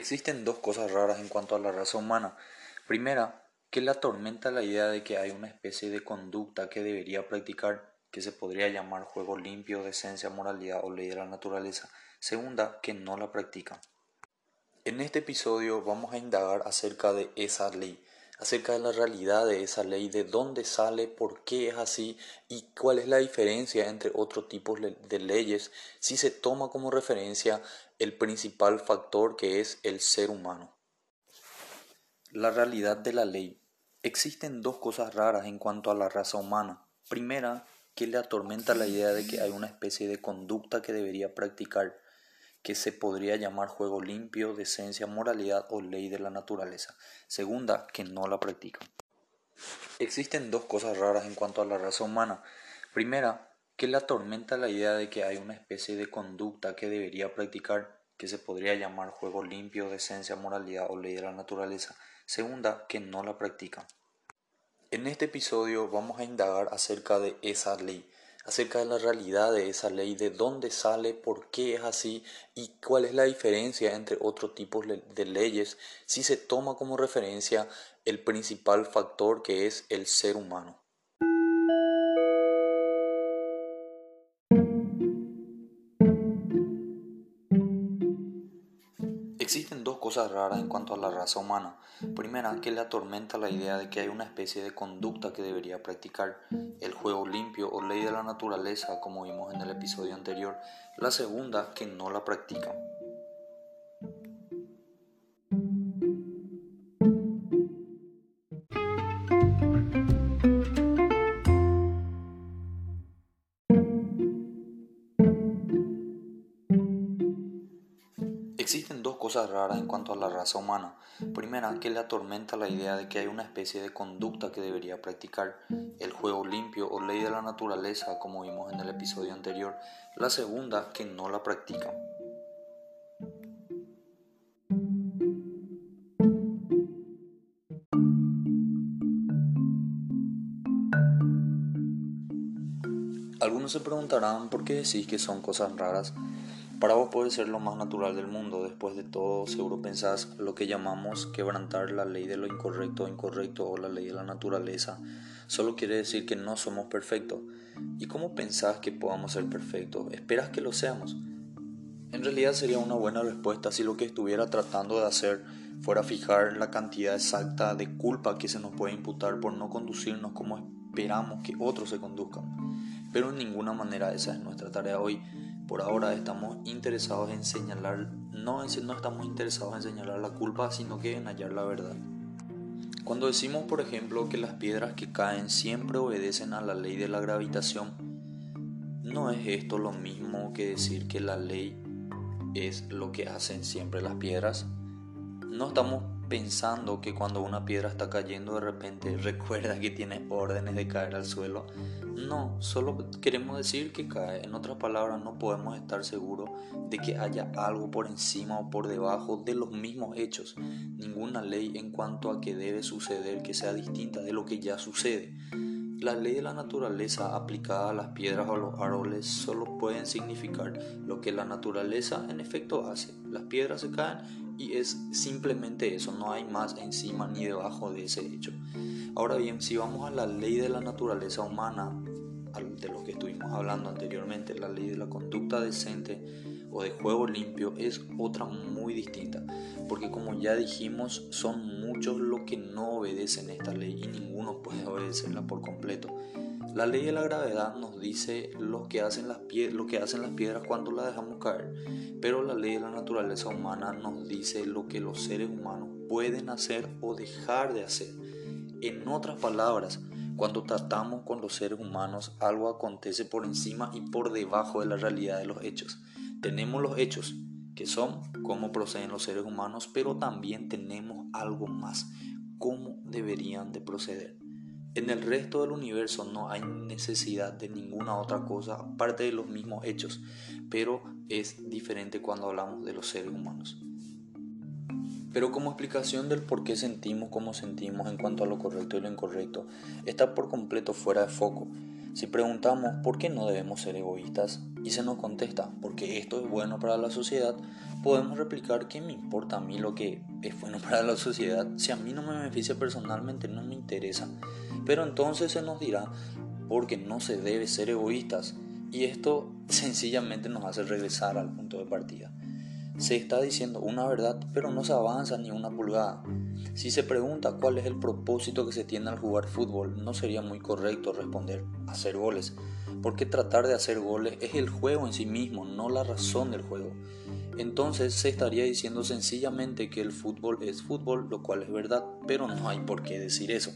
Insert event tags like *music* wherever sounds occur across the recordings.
Existen dos cosas raras en cuanto a la raza humana. Primera, que le atormenta la idea de que hay una especie de conducta que debería practicar que se podría llamar juego limpio, decencia, moralidad o ley de la naturaleza. Segunda, que no la practican. En este episodio vamos a indagar acerca de esa ley, acerca de la realidad de esa ley, de dónde sale, por qué es así y cuál es la diferencia entre otros tipos de leyes si se toma como referencia el principal factor que es el ser humano. La realidad de la ley. Existen dos cosas raras en cuanto a la raza humana. Primera, que le atormenta la idea de que hay una especie de conducta que debería practicar, que se podría llamar juego limpio, decencia, moralidad o ley de la naturaleza. Segunda, que no la practican. Existen dos cosas raras en cuanto a la raza humana. Primera, que le atormenta la idea de que hay una especie de conducta que debería practicar que se podría llamar juego limpio, decencia, moralidad o ley de la naturaleza. Segunda, que no la practican. En este episodio vamos a indagar acerca de esa ley, acerca de la realidad de esa ley, de dónde sale, por qué es así y cuál es la diferencia entre otros tipos de leyes si se toma como referencia el principal factor que es el ser humano. Cosas raras en cuanto a la raza humana. Primera, que le atormenta la idea de que hay una especie de conducta que debería practicar, el juego limpio o ley de la naturaleza, como vimos en el episodio anterior. La segunda, que no la practican. En cuanto a la raza humana. Primera, que le atormenta la idea de que hay una especie de conducta que debería practicar, el juego limpio o ley de la naturaleza, como vimos en el episodio anterior. La segunda, que no la practican. Algunos se preguntarán por qué decís que son cosas raras. Para vos puede ser lo más natural del mundo, después de todo seguro pensás lo que llamamos quebrantar la ley de lo incorrecto o incorrecto o la ley de la naturaleza. Solo quiere decir que no somos perfectos. ¿Y cómo pensás que podamos ser perfectos? ¿Esperas que lo seamos? En realidad sería una buena respuesta si lo que estuviera tratando de hacer fuera fijar la cantidad exacta de culpa que se nos puede imputar por no conducirnos como esperamos que otros se conduzcan. Pero en ninguna manera esa es nuestra tarea hoy por ahora estamos interesados en señalar, no, no estamos interesados en señalar la culpa, sino que en hallar la verdad. Cuando decimos, por ejemplo, que las piedras que caen siempre obedecen a la ley de la gravitación, no es esto lo mismo que decir que la ley es lo que hacen siempre las piedras. No estamos pensando que cuando una piedra está cayendo de repente *laughs* recuerda que tiene órdenes de caer al suelo. No, solo queremos decir que cae. En otras palabras, no podemos estar seguros de que haya algo por encima o por debajo de los mismos hechos. Ninguna ley en cuanto a que debe suceder que sea distinta de lo que ya sucede. La ley de la naturaleza aplicada a las piedras o a los árboles solo pueden significar lo que la naturaleza en efecto hace. Las piedras se caen y es simplemente eso, no hay más encima ni debajo de ese hecho. Ahora bien, si vamos a la ley de la naturaleza humana, de lo que estuvimos hablando anteriormente, la ley de la conducta decente o de juego limpio es otra muy distinta, porque como ya dijimos, son muchos los que no obedecen esta ley y ninguno puede obedecerla por completo. La ley de la gravedad nos dice lo que, hacen las piedras cuando las dejamos caer, pero la ley de la naturaleza humana nos dice lo que los seres humanos pueden hacer o dejar de hacer. En otras palabras, cuando tratamos con los seres humanos, algo acontece por encima y por debajo de la realidad de los hechos. Tenemos los hechos, que son cómo proceden los seres humanos, pero también tenemos algo más, cómo deberían de proceder. En el resto del universo no hay necesidad de ninguna otra cosa aparte de los mismos hechos, pero es diferente cuando hablamos de los seres humanos. Pero como explicación del por qué sentimos como sentimos en cuanto a lo correcto y lo incorrecto, está por completo fuera de foco. Si preguntamos por qué no debemos ser egoístas, y se nos contesta, porque esto es bueno para la sociedad, podemos replicar que me importa a mí lo que es bueno *laughs* para la sociedad. Si a mí no me beneficia personalmente, no me interesa. Pero entonces se nos dirá, porque no se debe ser egoístas. Y esto *laughs* sencillamente nos hace regresar al punto de partida. Se está diciendo una verdad, pero no se avanza ni una pulgada. Si se pregunta cuál es el propósito que se tiene al jugar fútbol, no sería muy correcto responder hacer goles, porque tratar de hacer goles es el juego en sí mismo, no la razón del juego. Entonces se estaría diciendo sencillamente que el fútbol es fútbol, lo cual es verdad, pero no hay por qué decir eso.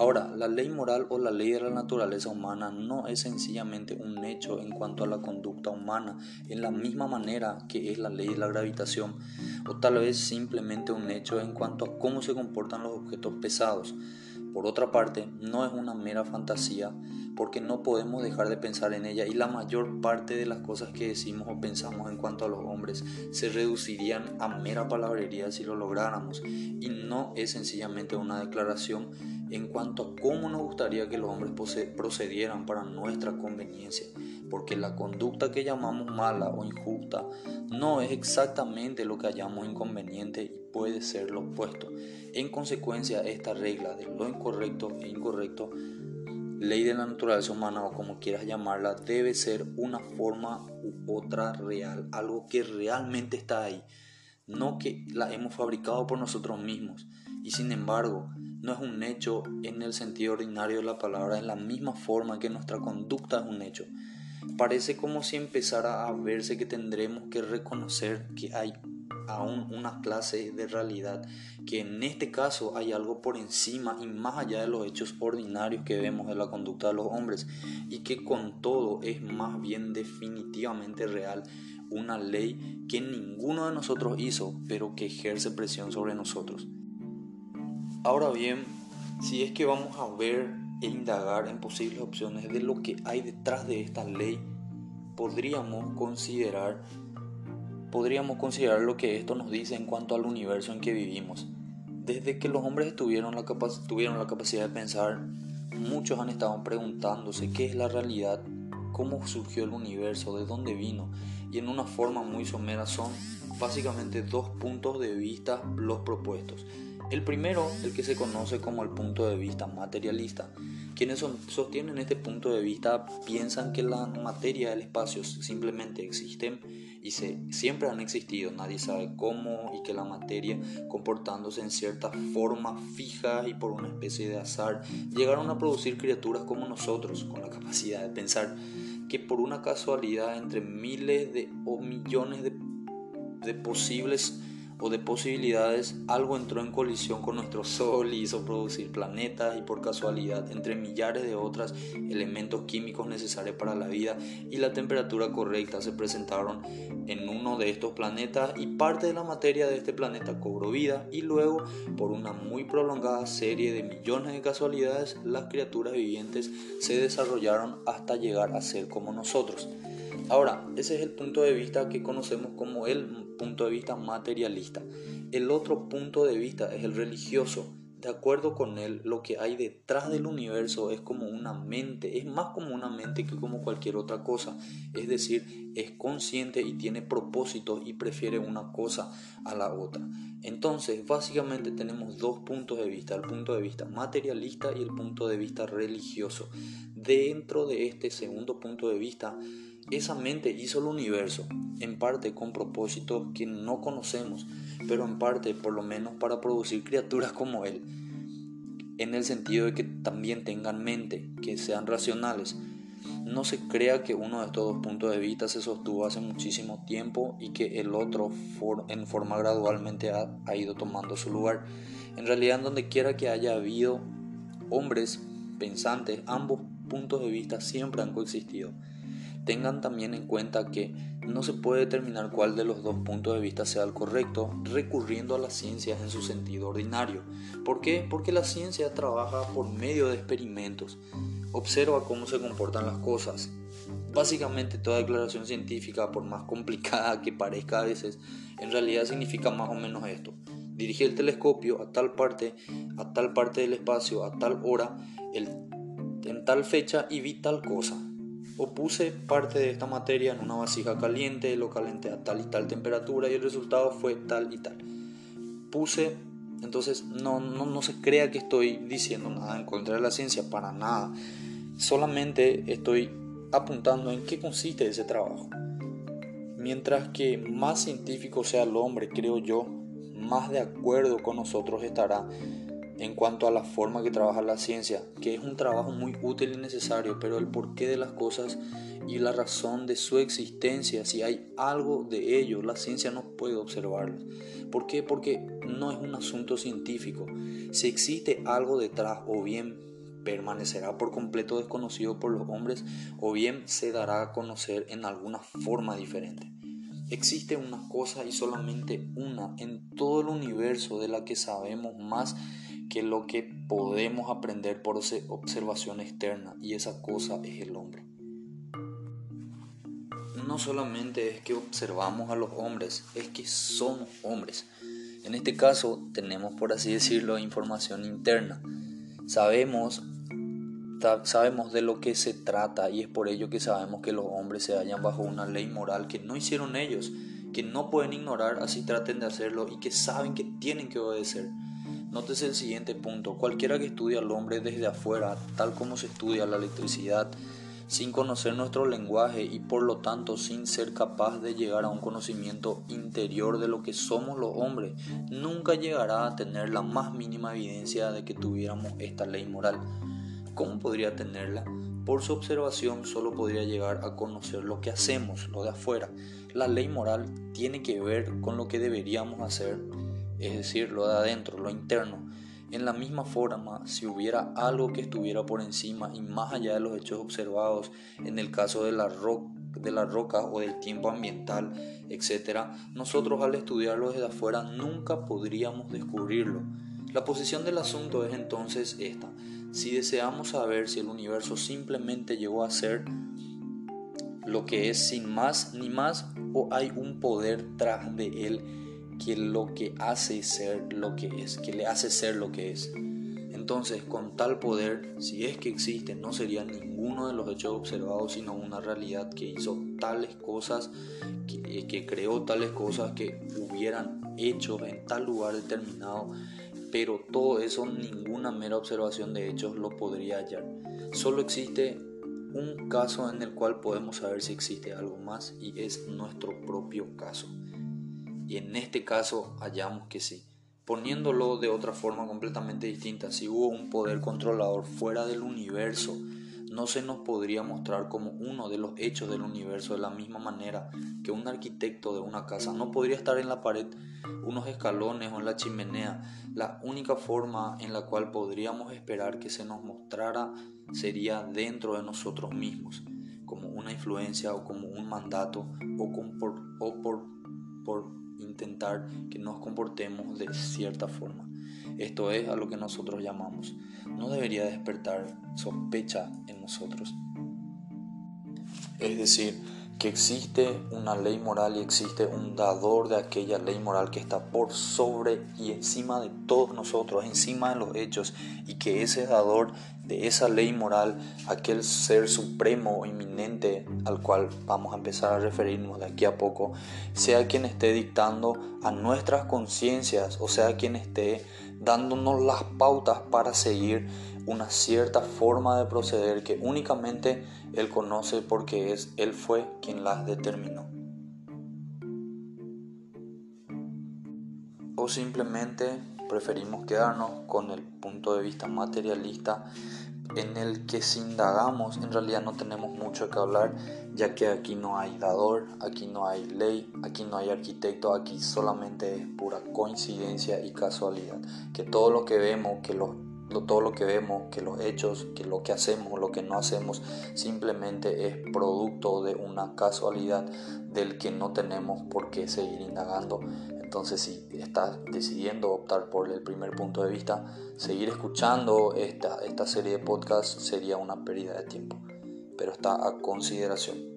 Ahora, la ley moral o la ley de la naturaleza humana no es sencillamente un hecho en cuanto a la conducta humana, en la misma manera que es la ley de la gravitación, o tal vez simplemente un hecho en cuanto a cómo se comportan los objetos pesados. Por otra parte, no es una mera fantasía, porque no podemos dejar de pensar en ella y la mayor parte de las cosas que decimos o pensamos en cuanto a los hombres se reducirían a mera palabrería si lo lográramos y no es sencillamente una declaración en cuanto a cómo nos gustaría que los hombres procedieran para nuestra conveniencia, porque la conducta que llamamos mala o injusta no es exactamente lo que hallamos inconveniente y puede ser lo opuesto. En consecuencia, esta regla de lo incorrecto e incorrecto ley de la naturaleza humana o como quieras llamarla, debe ser una forma u otra real, algo que realmente está ahí, no que la hemos fabricado por nosotros mismos. Y sin embargo, no es un hecho en el sentido ordinario de la palabra, en la misma forma que nuestra conducta es un hecho. Parece como si empezara a verse que tendremos que reconocer que hay aún una clase de realidad, que en este caso hay algo por encima y más allá de los hechos ordinarios que vemos de la conducta de los hombres, y que con todo es más bien definitivamente real, una ley que ninguno de nosotros hizo, pero que ejerce presión sobre nosotros. Ahora bien, si es que vamos a ver e indagar en posibles opciones de lo que hay detrás de esta ley, podríamos considerar podríamos considerar lo que esto nos dice en cuanto al universo en que vivimos. Desde que los hombres tuvieron la, tuvieron la capacidad de pensar, muchos han estado preguntándose qué es la realidad, cómo surgió el universo, de dónde vino, y en una forma muy somera son básicamente dos puntos de vista los propuestos. El primero, el que se conoce como el punto de vista materialista. Quienes sostienen este punto de vista piensan que la materia del espacio simplemente existen y se, siempre han existido, nadie sabe cómo y que la materia comportándose en ciertas formas fijas y por una especie de azar llegaron a producir criaturas como nosotros con la capacidad de pensar que por una casualidad entre miles de o millones de, de posibles o de posibilidades, algo entró en colisión con nuestro Sol y hizo producir planetas y por casualidad, entre millares de otros elementos químicos necesarios para la vida y la temperatura correcta se presentaron en uno de estos planetas y parte de la materia de este planeta cobró vida y luego, por una muy prolongada serie de millones de casualidades, las criaturas vivientes se desarrollaron hasta llegar a ser como nosotros. Ahora, ese es el punto de vista que conocemos como el punto de vista materialista. El otro punto de vista es el religioso. De acuerdo con él, lo que hay detrás del universo es como una mente, es más como una mente que como cualquier otra cosa. Es decir, es consciente y tiene propósito y prefiere una cosa a la otra. Entonces, básicamente tenemos dos puntos de vista, el punto de vista materialista y el punto de vista religioso. Dentro de este segundo punto de vista, esa mente hizo el universo, en parte con propósitos que no conocemos, pero en parte por lo menos para producir criaturas como Él, en el sentido de que también tengan mente, que sean racionales. No se crea que uno de estos dos puntos de vista se sostuvo hace muchísimo tiempo y que el otro en forma gradualmente ha, ido tomando su lugar. En realidad, donde quiera que haya habido hombres pensantes, ambos puntos de vista siempre han coexistido. Tengan también en cuenta que no se puede determinar cuál de los dos puntos de vista sea el correcto recurriendo a la ciencia en su sentido ordinario. ¿Por qué? Porque la ciencia trabaja por medio de experimentos, observa cómo se comportan las cosas. Básicamente toda declaración científica, por más complicada que parezca a veces, en realidad significa más o menos esto. Dirige el telescopio a tal parte, a tal parte del espacio, a tal hora, en tal fecha y vi tal cosa o puse parte de esta materia en una vasija caliente, lo calenté a tal y tal temperatura y el resultado fue tal y tal. Puse, entonces no, no, no se crea que estoy diciendo nada en contra de la ciencia, para nada. Solamente estoy apuntando en qué consiste ese trabajo. Mientras que más científico sea el hombre, creo yo, más de acuerdo con nosotros estará en cuanto a la forma que trabaja la ciencia, que es un trabajo muy útil y necesario, pero el porqué de las cosas y la razón de su existencia, si hay algo de ello, la ciencia no puede observarlo. ¿Por qué? Porque no es un asunto científico. Si existe algo detrás, o bien permanecerá por completo desconocido por los hombres, o bien se dará a conocer en alguna forma diferente. Existe una cosa y solamente una en todo el universo de la que sabemos más que lo que podemos aprender por observación externa y esa cosa es el hombre. No solamente es que observamos a los hombres, es que somos hombres. En este caso tenemos, por así decirlo, información interna. Sabemos, sabemos de lo que se trata y es por ello que sabemos que los hombres se hallan bajo una ley moral que no hicieron ellos, que no pueden ignorar así traten de hacerlo y que saben que tienen que obedecer. Nótese el siguiente punto. Cualquiera que estudie al hombre desde afuera, tal como se estudia la electricidad, sin conocer nuestro lenguaje y por lo tanto sin ser capaz de llegar a un conocimiento interior de lo que somos los hombres, nunca llegará a tener la más mínima evidencia de que tuviéramos esta ley moral. ¿Cómo podría tenerla? Por su observación solo podría llegar a conocer lo que hacemos, lo de afuera. La ley moral tiene que ver con lo que deberíamos hacer es decir, lo de adentro, lo interno. En la misma forma, si hubiera algo que estuviera por encima y más allá de los hechos observados, en el caso de la, la roca o del tiempo ambiental, etc., nosotros al estudiarlo desde afuera nunca podríamos descubrirlo. La posición del asunto es entonces esta. Si deseamos saber si el universo simplemente llegó a ser lo que es sin más ni más o hay un poder tras de él que lo que hace ser lo que es, que le hace ser lo que es. Entonces, con tal poder, si es que existe, no sería ninguno de los hechos observados, sino una realidad que hizo tales cosas, que, que creó tales cosas que hubieran hecho en tal lugar determinado, pero todo eso, ninguna mera observación de hechos lo podría hallar. Solo existe un caso en el cual podemos saber si existe algo más y es nuestro propio caso y en este caso hallamos que sí. Poniéndolo de otra forma completamente distinta, si hubo un poder controlador fuera del universo, no se nos podría mostrar como uno de los hechos del universo de la misma manera que un arquitecto de una casa no podría estar en la pared, unos escalones o en la chimenea. La única forma en la cual podríamos esperar que se nos mostrara sería dentro de nosotros mismos, como una influencia o como un mandato o, por, por intentar que nos comportemos de cierta forma. Esto es a lo que nosotros llamamos. No debería despertar sospecha en nosotros. Es decir, que existe una ley moral y existe un dador de aquella ley moral que está por sobre y encima de todos nosotros, encima de los hechos, y que ese dador de esa ley moral, aquel ser supremo o inminente al cual vamos a empezar a referirnos de aquí a poco, sea quien esté dictando a nuestras conciencias, o sea quien esté dándonos las pautas para seguir una cierta forma de proceder que únicamente Él conoce porque es Él fue quien las determinó. O simplemente preferimos quedarnos con el punto de vista materialista en el que si indagamos en realidad no tenemos mucho que hablar ya que aquí no hay dador, aquí no hay ley, aquí no hay arquitecto, aquí solamente es pura coincidencia y casualidad, que todo lo que vemos, que los todo lo que vemos, que los hechos, que lo que hacemos, lo que no hacemos, simplemente es producto de una casualidad del que no tenemos por qué seguir indagando. Entonces, si estás decidiendo optar por el primer punto de vista, seguir escuchando esta, esta serie de podcasts sería una pérdida de tiempo, pero está a consideración.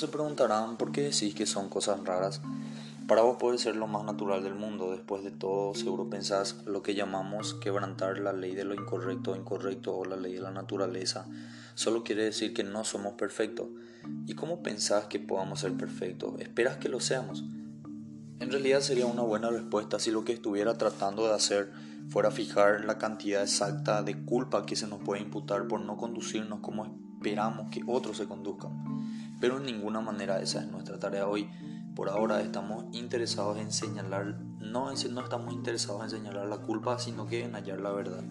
Se preguntarán por qué decís que son cosas raras, Para vos puede ser lo más natural del mundo, después de todo seguro pensás lo que llamamos quebrantar la ley de lo incorrecto o incorrecto o la ley de la naturaleza. Solo quiere decir que no somos perfectos. ¿Y cómo pensás que podamos ser perfectos? ¿Esperas que lo seamos? En realidad sería una buena respuesta si lo que estuviera tratando de hacer fuera fijar la cantidad exacta de culpa que se nos puede imputar por no conducirnos como esperamos que otros se conduzcan. Pero en ninguna manera esa es nuestra tarea hoy. Por ahora estamos interesados en señalar, no, no estamos interesados en señalar la culpa, sino que en hallar la verdad.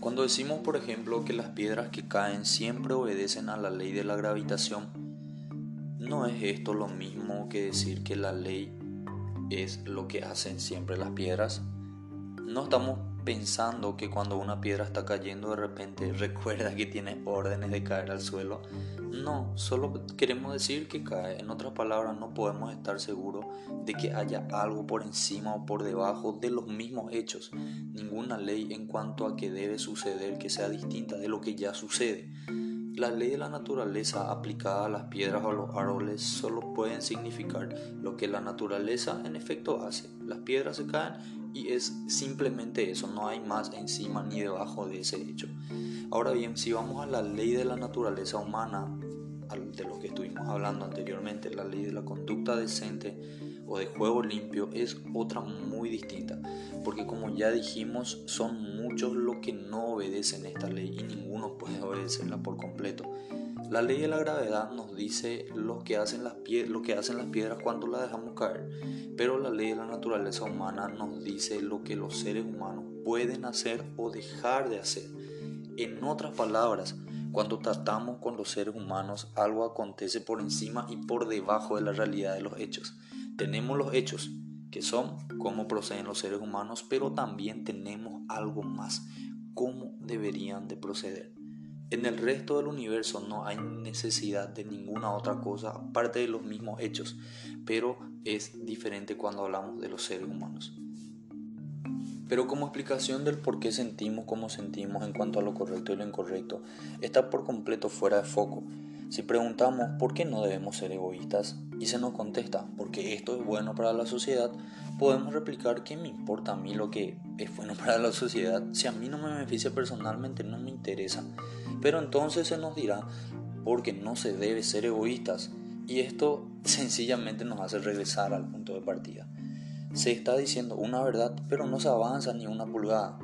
Cuando decimos, por ejemplo, que las piedras que caen siempre obedecen a la ley de la gravitación, no es esto lo mismo que decir que la ley es lo que hacen siempre las piedras. No estamos pensando que cuando una piedra está cayendo de repente *laughs* recuerda que tiene órdenes de caer al suelo. No, solo queremos decir que cae. En otras palabras, no podemos estar seguros de que haya algo por encima o por debajo de los mismos hechos. Ninguna ley en cuanto a que debe suceder que sea distinta de lo que ya sucede. La ley de la naturaleza aplicada a las piedras o a los árboles solo pueden significar lo que la naturaleza en efecto hace. Las piedras se caen y es simplemente eso, no hay más encima ni debajo de ese hecho. Ahora bien, si vamos a la ley de la naturaleza humana, de lo que estuvimos hablando anteriormente, la ley de la conducta decente o de juego limpio es otra muy distinta, porque como ya dijimos, son muchos los que no obedecen esta ley y ninguno puede obedecerla por completo. La ley de la gravedad nos dice lo que, hacen las piedras cuando las dejamos caer, pero la ley de la naturaleza humana nos dice lo que los seres humanos pueden hacer o dejar de hacer. En otras palabras, cuando tratamos con los seres humanos, algo acontece por encima y por debajo de la realidad de los hechos. Tenemos los hechos, que son cómo proceden los seres humanos, pero también tenemos algo más, cómo deberían de proceder. En el resto del universo no hay necesidad de ninguna otra cosa aparte de los mismos hechos, pero es diferente cuando hablamos de los seres humanos. Pero como explicación del por qué sentimos como sentimos en cuanto a lo correcto y lo incorrecto, está por completo fuera de foco. Si preguntamos por qué no debemos ser egoístas y se nos contesta porque esto es bueno para la sociedad, podemos replicar que me importa a mí lo que es bueno *laughs* para la sociedad. Si a mí no me beneficia personalmente, no me interesa. Pero entonces se nos dirá porque no se debe ser egoístas y esto *laughs* sencillamente nos hace regresar al punto de partida. Se está diciendo una verdad, pero no se avanza ni una pulgada.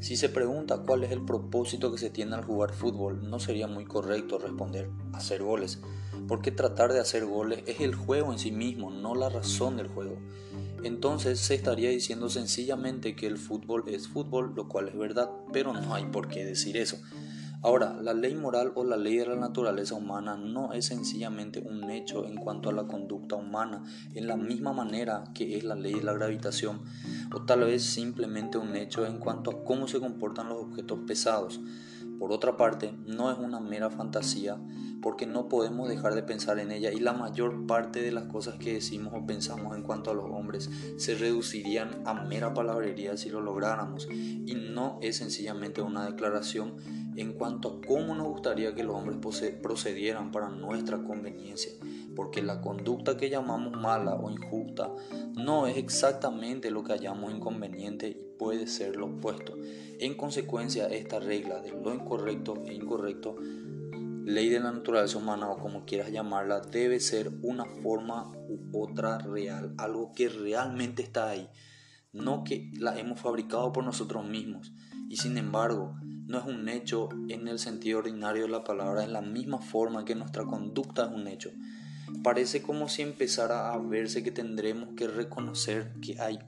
Si se pregunta cuál es el propósito que se tiene al jugar fútbol, no sería muy correcto responder hacer goles, porque tratar de hacer goles es el juego en sí mismo, no la razón del juego. Entonces se estaría diciendo sencillamente que el fútbol es fútbol, lo cual es verdad, pero no hay por qué decir eso. Ahora, la ley moral o la ley de la naturaleza humana no es sencillamente un hecho en cuanto a la conducta humana, en la misma manera que es la ley de la gravitación, o tal vez simplemente un hecho en cuanto a cómo se comportan los objetos pesados. Por otra parte, no es una mera fantasía porque no podemos dejar de pensar en ella y la mayor parte de las cosas que decimos o pensamos en cuanto a los hombres se reducirían a mera palabrería si lo lográramos y no es sencillamente una declaración en cuanto a cómo nos gustaría que los hombres procedieran para nuestra conveniencia, porque la conducta que llamamos mala o injusta no es exactamente lo que hallamos inconveniente y puede ser lo opuesto. En consecuencia, esta regla de lo incorrecto e incorrecto, ley de la naturaleza humana o como quieras llamarla, debe ser una forma u otra real, algo que realmente está ahí, no que la hemos fabricado por nosotros mismos. Y sin embargo, no es un hecho en el sentido ordinario de la palabra, en la misma forma que nuestra conducta es un hecho. Parece como si empezara a verse que tendremos que reconocer que hay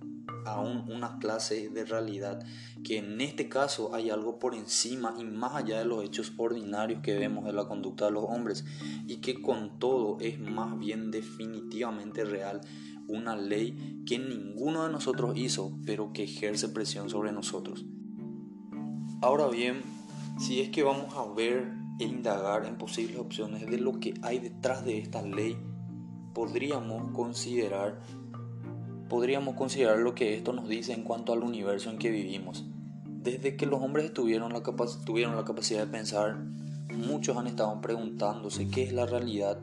aún una clase de realidad, que en este caso hay algo por encima y más allá de los hechos ordinarios que vemos de la conducta de los hombres, y que con todo es más bien definitivamente real una ley que ninguno de nosotros hizo, pero que ejerce presión sobre nosotros. Ahora bien, si es que vamos a ver e indagar en posibles opciones de lo que hay detrás de esta ley, podríamos considerar podríamos considerar lo que esto nos dice en cuanto al universo en que vivimos. Desde que los hombres tuvieron la, tuvieron la capacidad de pensar, muchos han estado preguntándose qué es la realidad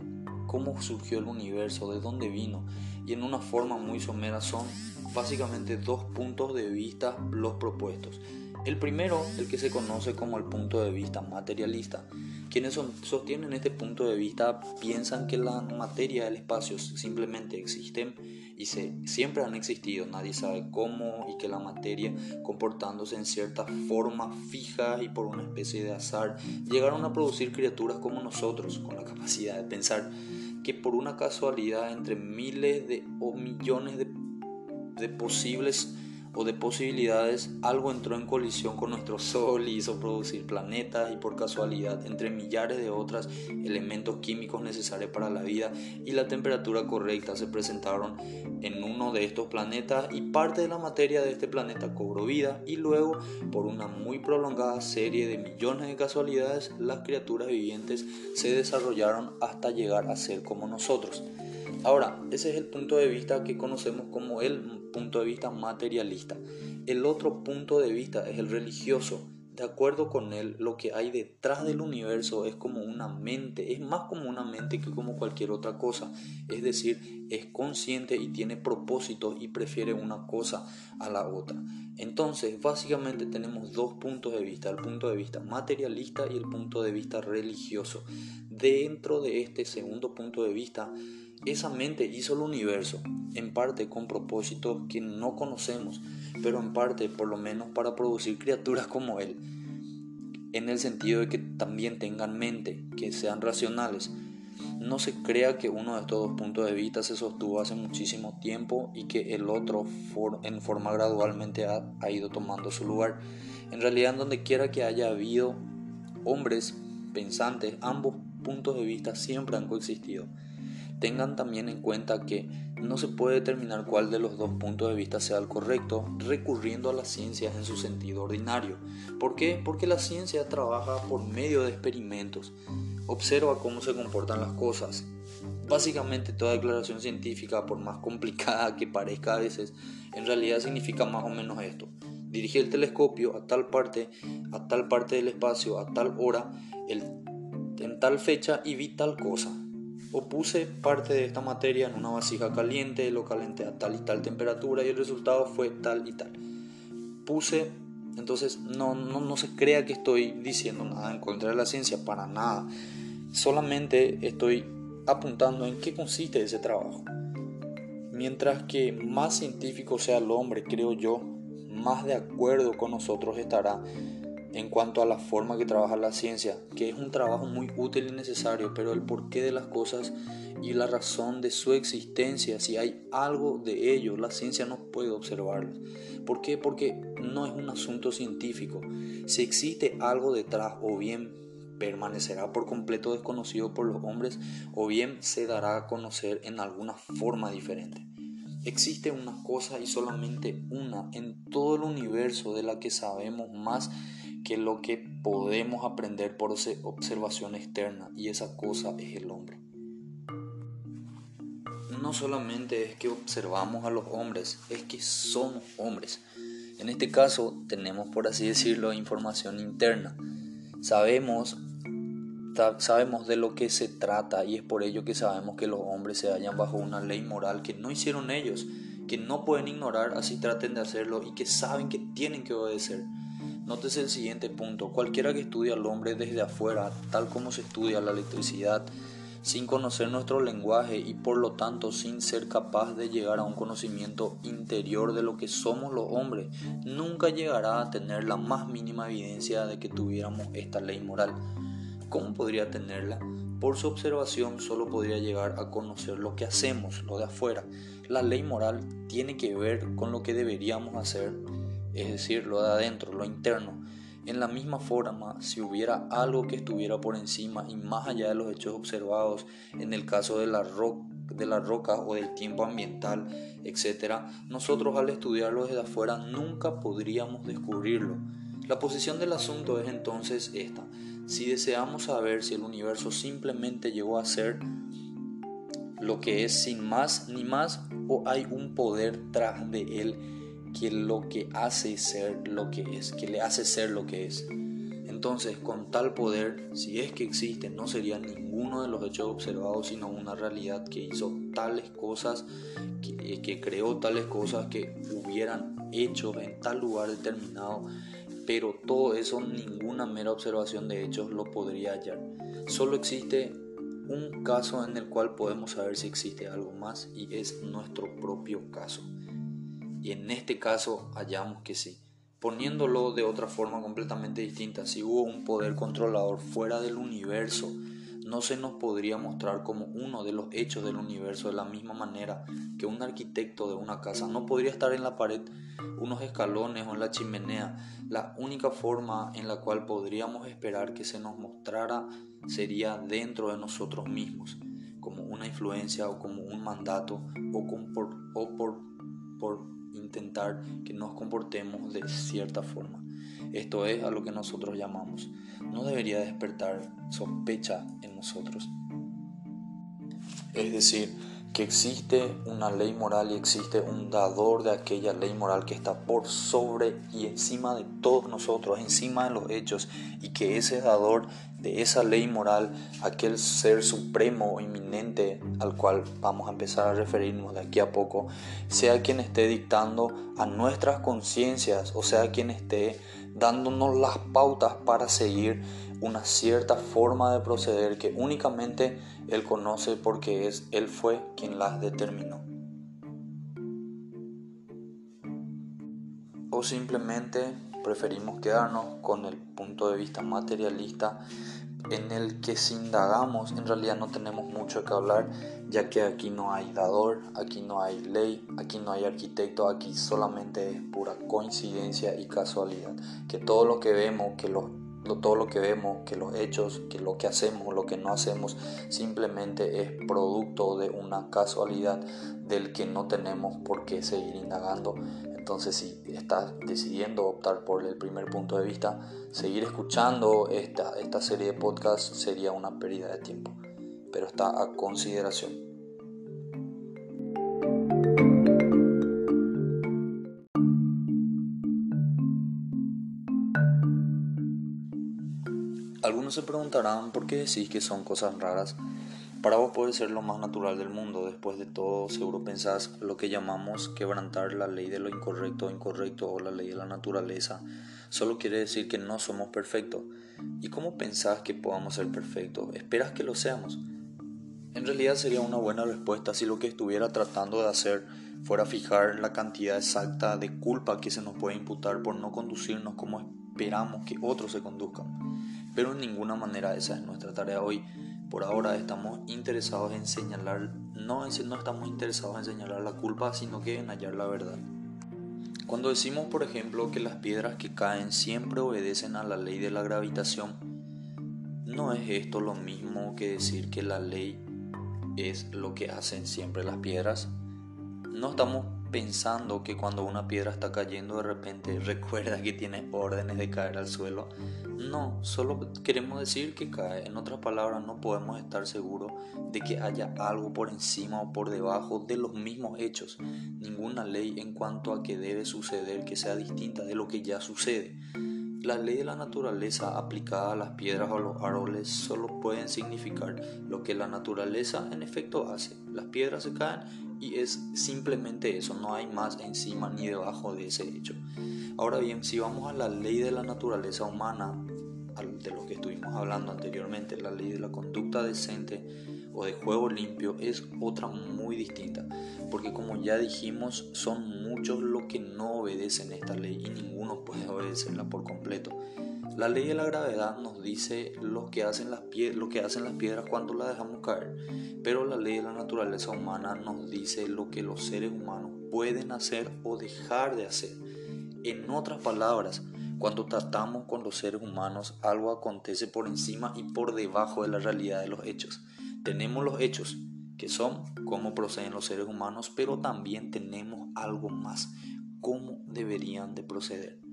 cómo surgió el universo, de dónde vino, y en una forma muy somera son básicamente dos puntos de vista los propuestos. El primero, el que se conoce como el punto de vista materialista. Quienes sostienen este punto de vista piensan que la materia el espacio simplemente existen y se, siempre han existido, nadie sabe cómo y que la materia comportándose en cierta forma fija y por una especie de azar llegaron a producir criaturas como nosotros con la capacidad de pensar que por una casualidad entre miles de o millones de, de posibles o de posibilidades, algo entró en colisión con nuestro Sol y hizo producir planetas y por casualidad, entre millares de otros elementos químicos necesarios para la vida y la temperatura correcta se presentaron en uno de estos planetas y parte de la materia de este planeta cobró vida y luego, por una muy prolongada serie de millones de casualidades, las criaturas vivientes se desarrollaron hasta llegar a ser como nosotros. Ahora, ese es el punto de vista que conocemos como el punto de vista materialista. El otro punto de vista es el religioso. De acuerdo con él, lo que hay detrás del universo es como una mente, es más como una mente que como cualquier otra cosa. Es decir, es consciente y tiene propósito y prefiere una cosa a la otra. Entonces, básicamente tenemos dos puntos de vista, el punto de vista materialista y el punto de vista religioso. Dentro de este segundo punto de vista, esa mente hizo el universo, en parte con propósitos que no conocemos, pero en parte por lo menos para producir criaturas *laughs* como Él, en el sentido de que también tengan mente, que sean racionales. No se crea que uno de estos dos puntos de vista se sostuvo hace muchísimo tiempo y que el otro en forma gradualmente ha, ido tomando su lugar. En realidad, donde quiera que haya habido hombres pensantes, ambos puntos de vista siempre han coexistido. Tengan también en cuenta que no se puede determinar cuál de los dos puntos de vista sea el correcto recurriendo a la ciencia en su sentido ordinario. ¿Por qué? Porque la ciencia trabaja por medio de experimentos, observa cómo se comportan las cosas. Básicamente toda declaración científica, por más complicada que parezca a veces, en realidad significa más o menos esto. Dirigí el telescopio a tal parte, a tal parte del espacio, a tal hora, en tal fecha y vi tal cosa puse parte de esta materia en una vasija caliente, lo calenté a tal y tal temperatura y el resultado fue tal y tal. Puse, entonces no, no, no se crea que estoy diciendo nada en contra de la ciencia, para nada. Solamente estoy apuntando en qué consiste ese trabajo. Mientras que más científico sea el hombre, creo yo, más de acuerdo con nosotros estará en cuanto a la forma que trabaja la ciencia, que es un trabajo muy útil y necesario, pero el porqué de las cosas y la razón de su existencia, si hay algo de ello, la ciencia no puede observarlo. ¿Por qué? Porque no es un asunto científico. Si existe algo detrás, o bien permanecerá por completo desconocido por los hombres, o bien se dará a conocer en alguna forma diferente. Existe una cosa y solamente una en todo el universo de la que sabemos más que lo que podemos aprender por observación externa y esa cosa es el hombre. No solamente es que observamos a los hombres, es que somos hombres. En este caso tenemos, por así decirlo, información interna. Sabemos, sabemos de lo que se trata y es por ello que sabemos que los hombres se hallan bajo una ley moral que no hicieron ellos, que no pueden ignorar así traten de hacerlo y que saben que tienen que obedecer. Nótese el siguiente punto. Cualquiera que estudie al hombre desde afuera, tal como se estudia la electricidad, sin conocer nuestro lenguaje y por lo tanto sin ser capaz de llegar a un conocimiento interior de lo que somos los hombres, nunca llegará a tener la más mínima evidencia de que tuviéramos esta ley moral. ¿Cómo podría tenerla? Por su observación solo podría llegar a conocer lo que hacemos, lo de afuera. La ley moral tiene que ver con lo que deberíamos hacer es decir, lo de adentro, lo interno. En la misma forma, si hubiera algo que estuviera por encima y más allá de los hechos observados, en el caso de la, la roca o del tiempo ambiental, etc., nosotros al estudiarlo desde afuera nunca podríamos descubrirlo. La posición del asunto es entonces esta. Si deseamos saber si el universo simplemente llegó a ser lo que es sin más ni más o hay un poder tras de él que lo que hace ser lo que es, que le hace ser lo que es. Entonces, con tal poder, si es que existe, no sería ninguno de los hechos observados, sino una realidad que hizo tales cosas, que, que creó tales cosas que hubieran hecho en tal lugar determinado, pero todo eso, ninguna mera observación de hechos lo podría hallar. Solo existe un caso en el cual podemos saber si existe algo más y es nuestro propio caso. Y en este caso hallamos que sí. Poniéndolo de otra forma completamente distinta, si hubo un poder controlador fuera del universo, no se nos podría mostrar como uno de los hechos del universo de la misma manera que un arquitecto de una casa no podría estar en la pared, unos escalones o en la chimenea. La única forma en la cual podríamos esperar que se nos mostrara sería dentro de nosotros mismos, como una influencia o como un mandato o, por, o por, por intentar que nos comportemos de cierta forma. Esto es a lo que nosotros llamamos. No debería despertar sospecha en nosotros. Es decir, que existe una ley moral y existe un dador de aquella ley moral que está por sobre y encima de todos nosotros, encima de los hechos, y que ese dador esa ley moral, aquel ser supremo o inminente al cual vamos a empezar a referirnos de aquí a poco, sea quien esté dictando a nuestras conciencias, o sea quien esté dándonos las pautas para seguir una cierta forma de proceder que únicamente Él conoce porque es Él fue quien las determinó. O simplemente preferimos quedarnos con el punto de vista materialista en el que si indagamos en realidad no tenemos mucho que hablar ya que aquí no hay dador, aquí no hay ley, aquí no hay arquitecto, aquí solamente es pura coincidencia y casualidad, que todo lo que vemos, que los todo lo que vemos, que los hechos, que lo que hacemos, lo que no hacemos, simplemente es producto de una casualidad del que no tenemos por qué seguir indagando. Entonces, si estás decidiendo optar por el primer punto de vista, seguir escuchando esta, esta serie de podcasts sería una pérdida de tiempo, pero está a consideración. Se preguntarán por qué decís que son cosas raras. Para vos puede ser lo más natural del mundo. Después de todo, seguro pensás lo que llamamos quebrantar la ley de lo incorrecto o incorrecto o la ley de la naturaleza. Solo quiere decir que no somos perfectos. ¿Y cómo pensás que podamos ser perfectos? ¿Esperas que lo seamos? En realidad sería una buena respuesta si lo que estuviera tratando de hacer fuera fijar la cantidad exacta de culpa que se nos puede imputar por no conducirnos como esperamos que otros se conduzcan pero en ninguna manera esa es nuestra tarea hoy. Por ahora estamos interesados en señalar, no, estamos interesados en señalar la culpa, sino que en hallar la verdad. Cuando decimos, por ejemplo, que las piedras que caen siempre obedecen a la ley de la gravitación, ¿no es esto lo mismo que decir que la ley es lo que hacen siempre las piedras? No estamos pensando que cuando una piedra está cayendo de repente recuerda que tiene órdenes de caer al suelo. No, solo queremos decir que cae. En otras palabras, no podemos estar seguros de que haya algo por encima o por debajo de los mismos hechos. Ninguna ley en cuanto a que debe suceder que sea distinta de lo que ya sucede. La ley de la naturaleza aplicada a las piedras o a los árboles solo pueden significar lo que la naturaleza en efecto hace. Las piedras se caen y es simplemente eso, no hay más encima ni debajo de ese hecho. Ahora bien, si vamos a la ley de la naturaleza humana, de lo que estuvimos hablando anteriormente, la ley de la conducta decente o de juego limpio es otra muy distinta, porque como ya dijimos, son muchos los que no obedecen esta ley y ninguno puede obedecerla por completo. La ley de la gravedad nos dice lo que, hacen las piedras cuando las dejamos caer, pero la ley de la naturaleza humana nos dice lo que los seres humanos pueden hacer o dejar de hacer. En otras palabras, cuando tratamos con los seres humanos, algo acontece por encima y por debajo de la realidad de los hechos. Tenemos los hechos, que son cómo proceden los seres humanos, pero también tenemos algo más, cómo deberían de proceder.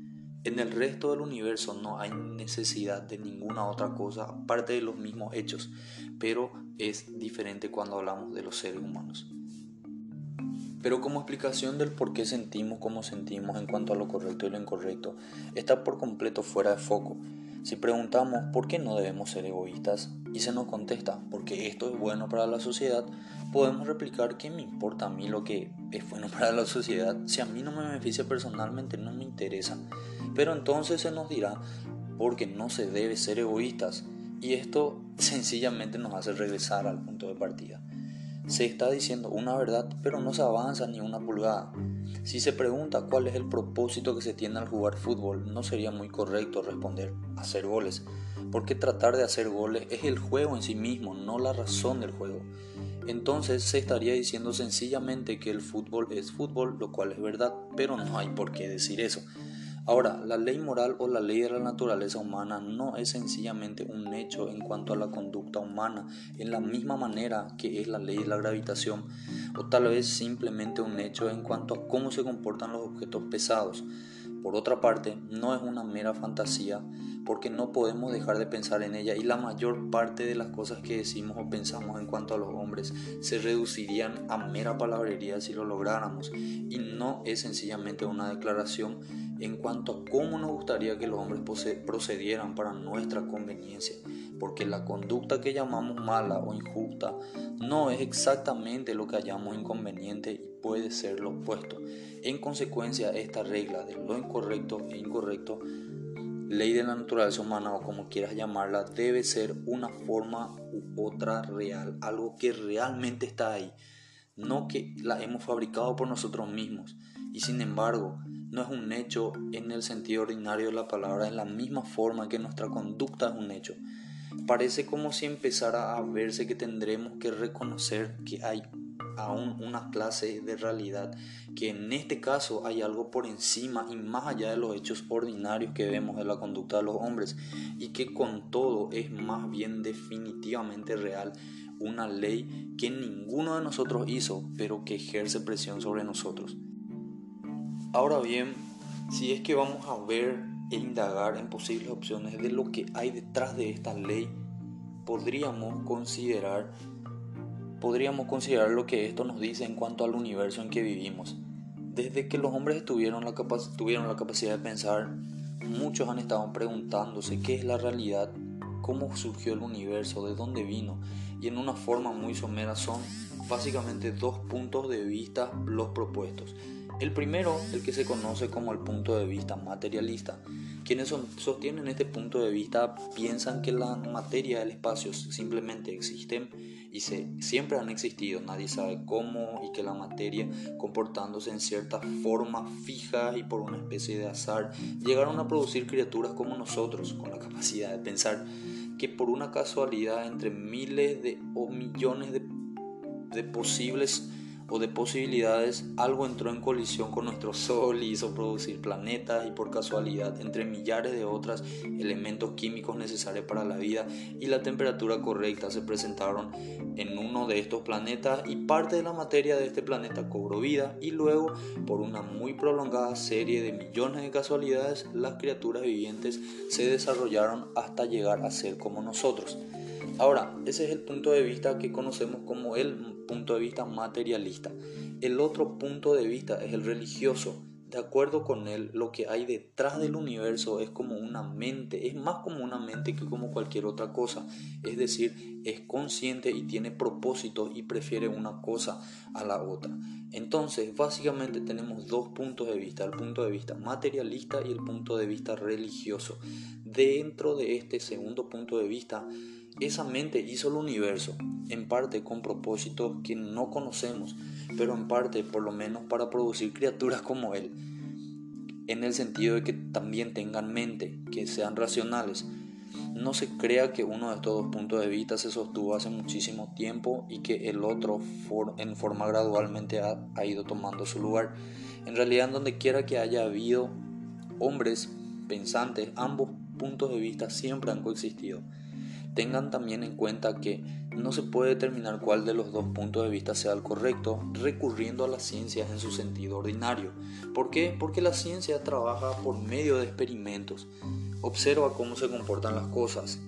En el resto del universo no hay necesidad de ninguna otra cosa aparte de los mismos hechos, pero es diferente cuando hablamos de los seres humanos. Pero como explicación del por qué sentimos como sentimos en cuanto a lo correcto y lo incorrecto, está por completo fuera de foco. Si preguntamos por qué no debemos ser egoístas y se nos contesta porque esto es bueno para la sociedad, podemos replicar que me importa a mí lo que es bueno *laughs* para la sociedad. Si a mí no me beneficia personalmente, no me interesa. Pero entonces se nos dirá porque no se debe ser egoístas y esto *laughs* sencillamente nos hace regresar al punto de partida. Se está diciendo una verdad, pero no se avanza ni una pulgada. Si se pregunta cuál es el propósito que se tiene al jugar fútbol, no sería muy correcto responder hacer goles, porque tratar de hacer goles es el juego en sí mismo, no la razón del juego. Entonces se estaría diciendo sencillamente que el fútbol es fútbol, lo cual es verdad, pero no hay por qué decir eso. Ahora, la ley moral o la ley de la naturaleza humana no es sencillamente un hecho en cuanto a la conducta humana, en la misma manera que es la ley de la gravitación, o tal vez simplemente un hecho en cuanto a cómo se comportan los objetos pesados. Por otra parte, no es una mera fantasía, porque no podemos dejar de pensar en ella y la mayor parte de las cosas que decimos o pensamos en cuanto a los hombres se reducirían a mera palabrería si lo lográramos y no es sencillamente una declaración en cuanto a cómo nos gustaría que los hombres procedieran para nuestra conveniencia, porque la conducta que llamamos mala o injusta no es exactamente lo que hallamos inconveniente y puede ser lo opuesto. En consecuencia, esta regla de lo incorrecto e incorrecto ley de la naturaleza humana o como quieras llamarla, debe ser una forma u otra real, algo que realmente está ahí, no que la hemos fabricado por nosotros mismos. Y sin embargo, no es un hecho en el sentido ordinario de la palabra, en la misma forma que nuestra conducta es un hecho. Parece como si empezara a verse que tendremos que reconocer que hay aún una clase de realidad, que en este caso hay algo por encima y más allá de los hechos ordinarios que vemos de la conducta de los hombres, y que con todo es más bien definitivamente real una ley que ninguno de nosotros hizo, pero que ejerce presión sobre nosotros. Ahora bien, si es que vamos a ver e indagar en posibles opciones de lo que hay detrás de esta ley, podríamos considerar podríamos considerar lo que esto nos dice en cuanto al universo en que vivimos. Desde que los hombres tuvieron la, tuvieron la capacidad de pensar, muchos han estado preguntándose qué es la realidad, cómo surgió el universo, de dónde vino, y en una forma muy somera son básicamente dos puntos de vista los propuestos. El primero, el que se conoce como el punto de vista materialista. Quienes sostienen este punto de vista piensan que la materia y el espacio simplemente existen y se, siempre han existido, nadie sabe cómo y que la materia comportándose en cierta forma fija y por una especie de azar llegaron a producir criaturas como nosotros con la capacidad de pensar que por una casualidad entre miles de o millones de, de posibles o de posibilidades, algo entró en colisión con nuestro Sol y hizo producir planetas y por casualidad, entre millares de otros elementos químicos necesarios para la vida y la temperatura correcta se presentaron en uno de estos planetas y parte de la materia de este planeta cobró vida y luego, por una muy prolongada serie de millones de casualidades, las criaturas vivientes se desarrollaron hasta llegar a ser como nosotros. Ahora, ese es el punto de vista que conocemos como el punto de vista materialista. El otro punto de vista es el religioso. De acuerdo con él, lo que hay detrás del universo es como una mente, es más como una mente que como cualquier otra cosa. Es decir, es consciente y tiene propósito y prefiere una cosa a la otra. Entonces, básicamente tenemos dos puntos de vista, el punto de vista materialista y el punto de vista religioso. Dentro de este segundo punto de vista, esa mente hizo el universo, en parte con propósitos que no conocemos, pero en parte por lo menos para producir criaturas como Él, en el sentido de que también tengan mente, que sean racionales. No se crea que uno de estos dos puntos de vista se sostuvo hace muchísimo tiempo y que el otro en forma gradualmente ha, ido tomando su lugar. En realidad, donde quiera que haya habido hombres pensantes, ambos puntos de vista siempre han coexistido. Tengan también en cuenta que no se puede determinar cuál de los dos puntos de vista sea el correcto recurriendo a las ciencias en su sentido ordinario. ¿Por qué? Porque la ciencia trabaja por medio de experimentos, observa cómo se comportan las cosas.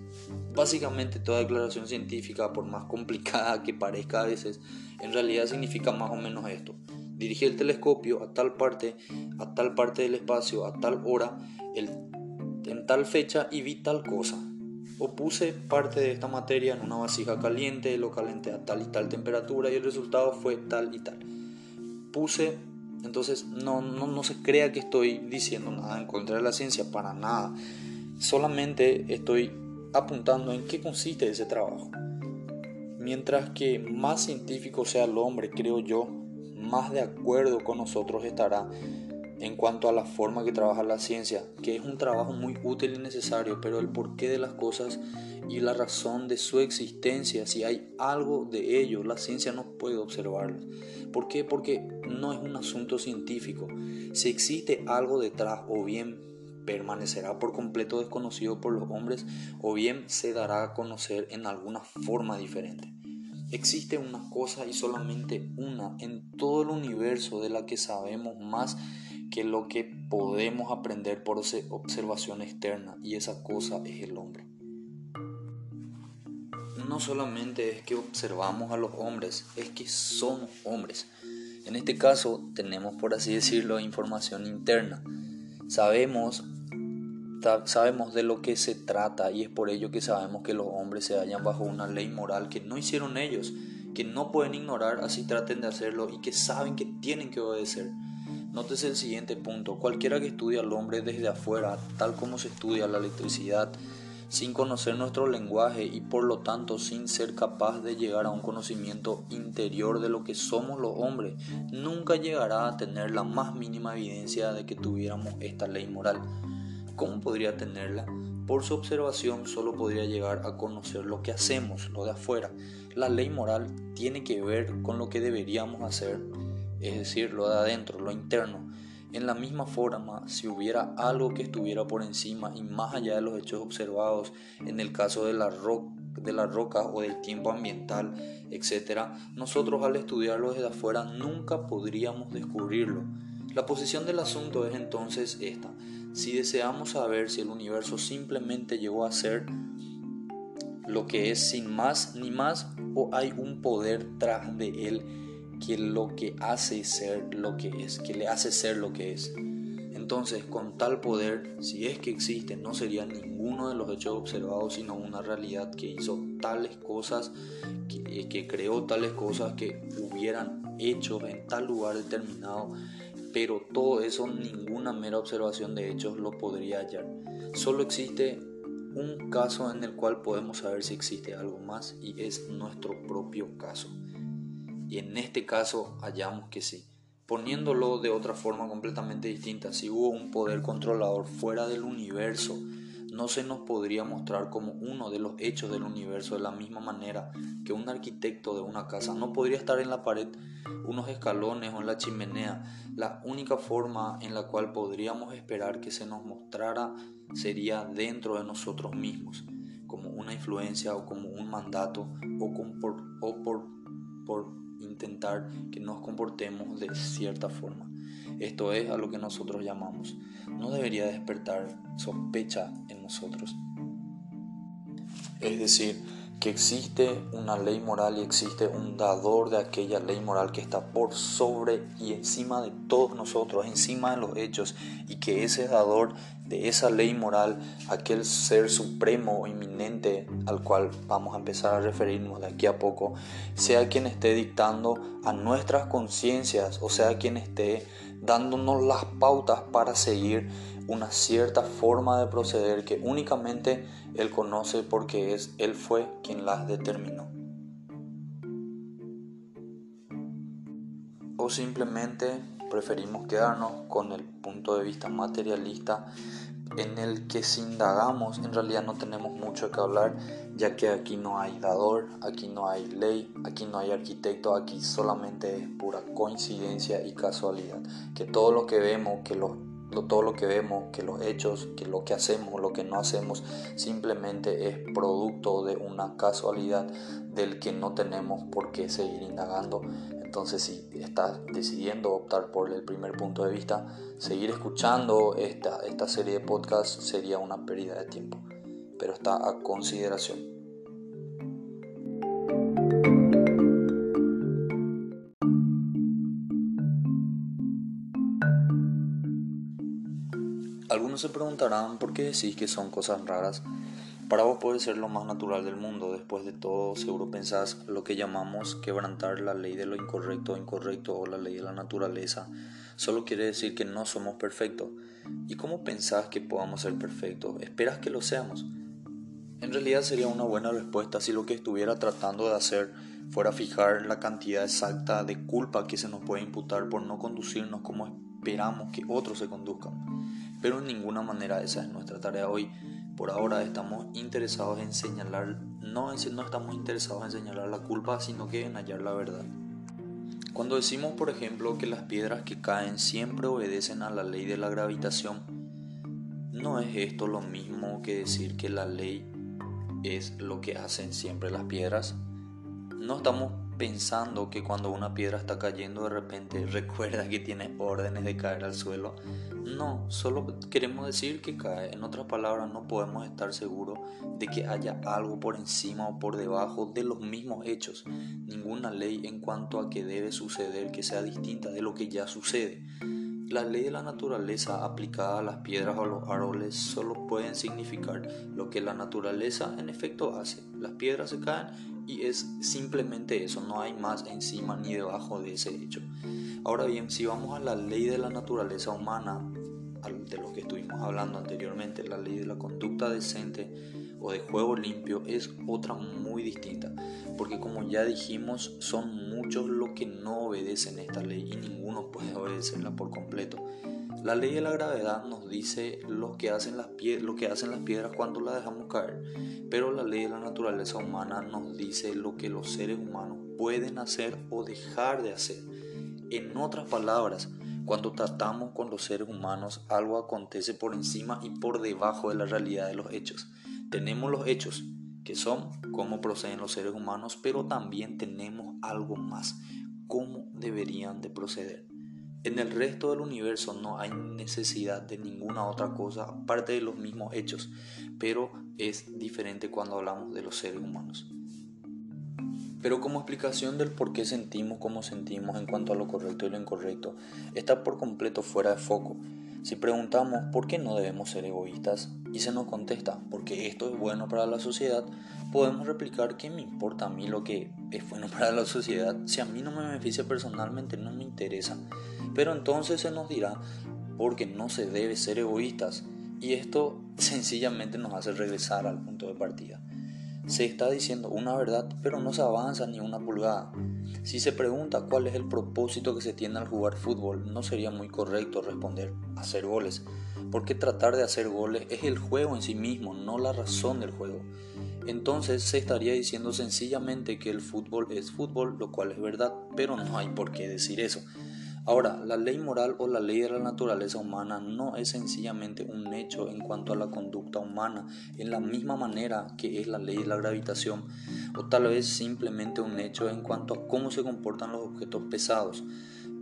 Básicamente toda declaración científica, por más complicada que parezca a veces, en realidad significa más o menos esto. Dirige el telescopio a tal parte, a tal parte del espacio, a tal hora, en tal fecha y vi tal cosa. O puse parte de esta materia en una vasija caliente, lo calenté a tal y tal temperatura y el resultado fue tal y tal. Puse, entonces no, no, no se crea que estoy diciendo nada en contra de la ciencia, para nada. Solamente estoy apuntando en qué consiste ese trabajo. Mientras que más científico sea el hombre, creo yo, más de acuerdo con nosotros estará en cuanto a la forma que trabaja la ciencia, que es un trabajo muy útil y necesario, pero el porqué de las cosas y la razón de su existencia, si hay algo de ello, la ciencia no puede observarlo. ¿Por qué? Porque no es un asunto científico. Si existe algo detrás, o bien permanecerá por completo desconocido por los hombres, o bien se dará a conocer en alguna forma diferente. Existe una cosa y solamente una en todo el universo de la que sabemos más que lo que podemos aprender por observación externa y esa cosa es el hombre. No solamente es que observamos a los hombres, es que somos hombres. En este caso tenemos, por así decirlo, información interna. Sabemos, sabemos de lo que se trata y es por ello que sabemos que los hombres se hallan bajo una ley moral que no hicieron ellos, que no pueden ignorar así traten de hacerlo y que saben que tienen que obedecer. Nótese el siguiente punto. Cualquiera que estudie al hombre desde afuera, tal como se estudia la electricidad, sin conocer nuestro lenguaje y por lo tanto sin ser capaz de llegar a un conocimiento interior de lo que somos los hombres, nunca llegará a tener la más mínima evidencia de que tuviéramos esta ley moral. ¿Cómo podría tenerla? Por su observación solo podría llegar a conocer lo que hacemos, lo de afuera. La ley moral tiene que ver con lo que deberíamos hacer es decir, lo de adentro, lo interno. En la misma forma, si hubiera algo que estuviera por encima y más allá de los hechos observados, en el caso de la, la roca o del tiempo ambiental, etc., nosotros al estudiarlo desde afuera nunca podríamos descubrirlo. La posición del asunto es entonces esta. Si deseamos saber si el universo simplemente llegó a ser lo que es sin más ni más o hay un poder tras de él que lo que hace ser lo que es, que le hace ser lo que es. Entonces, con tal poder, si es que existe, no sería ninguno de los hechos observados, sino una realidad que hizo tales cosas, que, eh, que creó tales cosas que hubieran hecho en tal lugar determinado, pero todo eso, ninguna mera observación de hechos lo podría hallar. Solo existe un caso en el cual podemos saber si existe algo más y es nuestro propio caso y en este caso hallamos que sí. Poniéndolo de otra forma completamente distinta, si hubo un poder controlador fuera del universo, no se nos podría mostrar como uno de los hechos del universo de la misma manera que un arquitecto de una casa no podría estar en la pared, unos escalones o en la chimenea. La única forma en la cual podríamos esperar que se nos mostrara sería dentro de nosotros mismos, como una influencia o como un mandato o, por, por intentar que nos comportemos de cierta forma. Esto es a lo que nosotros llamamos. No debería despertar sospecha en nosotros. Es decir, que existe una ley moral y existe un dador de aquella ley moral que está por sobre y encima de todos nosotros, encima de los hechos, y que ese dador de esa ley moral, aquel ser supremo o inminente al cual vamos a empezar a referirnos de aquí a poco, sea quien esté dictando a nuestras conciencias, o sea quien esté dándonos las pautas para seguir una cierta forma de proceder que únicamente Él conoce porque es Él fue quien las determinó. O simplemente preferimos quedarnos con el punto de vista materialista en el que si indagamos en realidad no tenemos mucho que hablar ya que aquí no hay dador, aquí no hay ley, aquí no hay arquitecto, aquí solamente es pura coincidencia y casualidad, que todo lo que vemos, que los todo lo que vemos, que los hechos, que lo que hacemos, lo que no hacemos, simplemente es producto de una casualidad del que no tenemos por qué seguir indagando. Entonces, si estás decidiendo optar por el primer punto de vista, seguir escuchando esta, esta serie de podcasts sería una pérdida de tiempo, pero está a consideración. Algunos se preguntarán por qué decís que son cosas raras. Para vos puede ser lo más natural del mundo. Después de todo, seguro pensás lo que llamamos quebrantar la ley de lo incorrecto o incorrecto o la ley de la naturaleza. Solo quiere decir que no somos perfectos. ¿Y cómo pensás que podamos ser perfectos? ¿Esperas que lo seamos? En realidad sería una buena respuesta si lo que estuviera tratando de hacer fuera fijar la cantidad exacta de culpa que se nos puede imputar por no conducirnos como esperamos que otros se conduzcan. Pero en ninguna manera esa es nuestra tarea hoy. Por ahora estamos interesados en señalar, no, no estamos interesados en señalar la culpa, sino que en hallar la verdad. Cuando decimos, por ejemplo, que las piedras que caen siempre obedecen a la ley de la gravitación, ¿no es esto lo mismo que decir que la ley es lo que hacen siempre las piedras? No estamos pensando que cuando una piedra está cayendo de repente *laughs* recuerda que tiene órdenes de caer al suelo. No, solo queremos decir que cae. En otras palabras, no podemos estar seguros de que haya algo por encima o por debajo de los mismos hechos. Ninguna ley en cuanto a que debe suceder que sea distinta de lo que ya sucede. La ley de la naturaleza aplicada a las piedras o a los árboles solo pueden significar lo que la naturaleza en efecto hace. Las piedras se caen y es simplemente eso, no hay más encima ni debajo de ese hecho. Ahora bien, si vamos a la ley de la naturaleza humana, de lo que estuvimos hablando anteriormente, la ley de la conducta decente o de juego limpio es otra muy distinta, porque como ya dijimos, son muchos los que no obedecen esta ley y ninguno puede obedecerla por completo. La ley de la gravedad nos dice lo que, hacen las piedras cuando las dejamos caer, pero la ley de la naturaleza humana nos dice lo que los seres humanos pueden hacer o dejar de hacer. En otras palabras, cuando tratamos con los seres humanos, algo acontece por encima y por debajo de la realidad de los hechos. Tenemos los hechos, que son cómo proceden los seres humanos, pero también tenemos algo más, cómo deberían de proceder. En el resto del universo no hay necesidad de ninguna otra cosa aparte de los mismos hechos, pero es diferente cuando hablamos de los seres humanos. Pero como explicación del por qué sentimos como sentimos en cuanto a lo correcto y lo incorrecto, está por completo fuera de foco. Si preguntamos por qué no debemos ser egoístas y se nos contesta porque esto es bueno para la sociedad, podemos replicar que me importa a mí lo que es bueno *laughs* para la sociedad. Si a mí no me beneficia personalmente, no me interesa. Pero entonces se nos dirá, porque no se debe ser egoístas. Y esto *laughs* sencillamente nos hace regresar al punto de partida. Se está diciendo una verdad, pero no se avanza ni una pulgada. Si se pregunta cuál es el propósito que se tiene al jugar fútbol, no sería muy correcto responder hacer goles, porque tratar de hacer goles es el juego en sí mismo, no la razón del juego. Entonces se estaría diciendo sencillamente que el fútbol es fútbol, lo cual es verdad, pero no hay por qué decir eso. Ahora, la ley moral o la ley de la naturaleza humana no es sencillamente un hecho en cuanto a la conducta humana, en la misma manera que es la ley de la gravitación, o tal vez simplemente un hecho en cuanto a cómo se comportan los objetos pesados.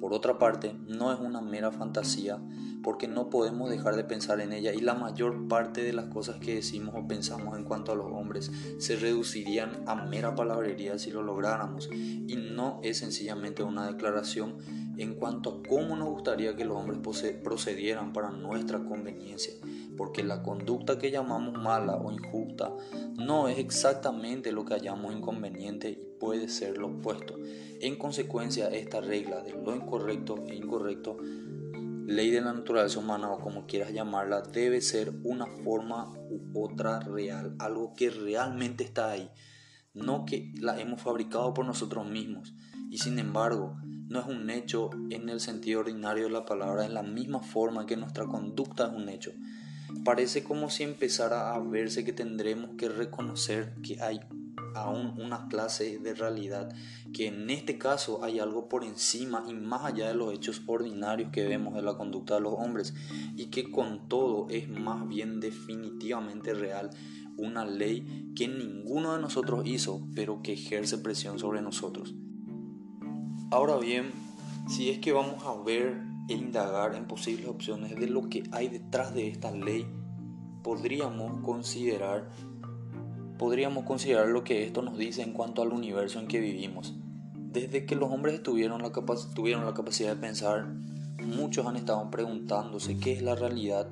Por otra parte, no es una mera fantasía, porque no podemos dejar de pensar en ella y la mayor parte de las cosas que decimos o pensamos en cuanto a los hombres se reducirían a mera palabrería si lo lográramos y no es sencillamente una declaración en cuanto a cómo nos gustaría que los hombres procedieran para nuestra conveniencia, porque la conducta que llamamos mala o injusta no es exactamente lo que hallamos inconveniente y puede ser lo opuesto. En consecuencia, esta regla de lo incorrecto e incorrecto ley de la naturaleza humana o como quieras llamarla, debe ser una forma u otra real, algo que realmente está ahí, no que la hemos fabricado por nosotros mismos. Y sin embargo, no es un hecho en el sentido ordinario de la palabra, en la misma forma que nuestra conducta es un hecho. Parece como si empezara a verse que tendremos que reconocer que hay aún una clase de realidad, que en este caso hay algo por encima y más allá de los hechos ordinarios que vemos de la conducta de los hombres y que con todo es más bien definitivamente real, una ley que ninguno de nosotros hizo, pero que ejerce presión sobre nosotros. Ahora bien, si es que vamos a ver e indagar en posibles opciones de lo que hay detrás de esta ley, podríamos considerar podríamos considerar lo que esto nos dice en cuanto al universo en que vivimos. Desde que los hombres tuvieron la, tuvieron la capacidad de pensar, muchos han estado preguntándose qué es la realidad,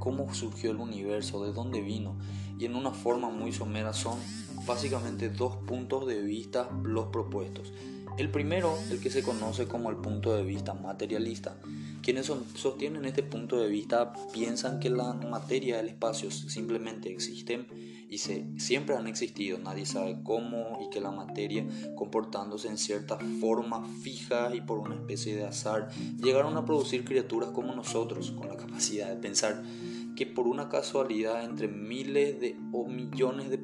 cómo surgió el universo, de dónde vino, y en una forma muy somera son básicamente dos puntos de vista los propuestos. El primero, el que se conoce como el punto de vista materialista. Quienes sostienen este punto de vista piensan que la materia del espacio simplemente existen y se, siempre han existido, nadie sabe cómo y que la materia comportándose en ciertas formas fijas y por una especie de azar llegaron a producir criaturas como nosotros con la capacidad de pensar que por una casualidad entre miles de o millones de,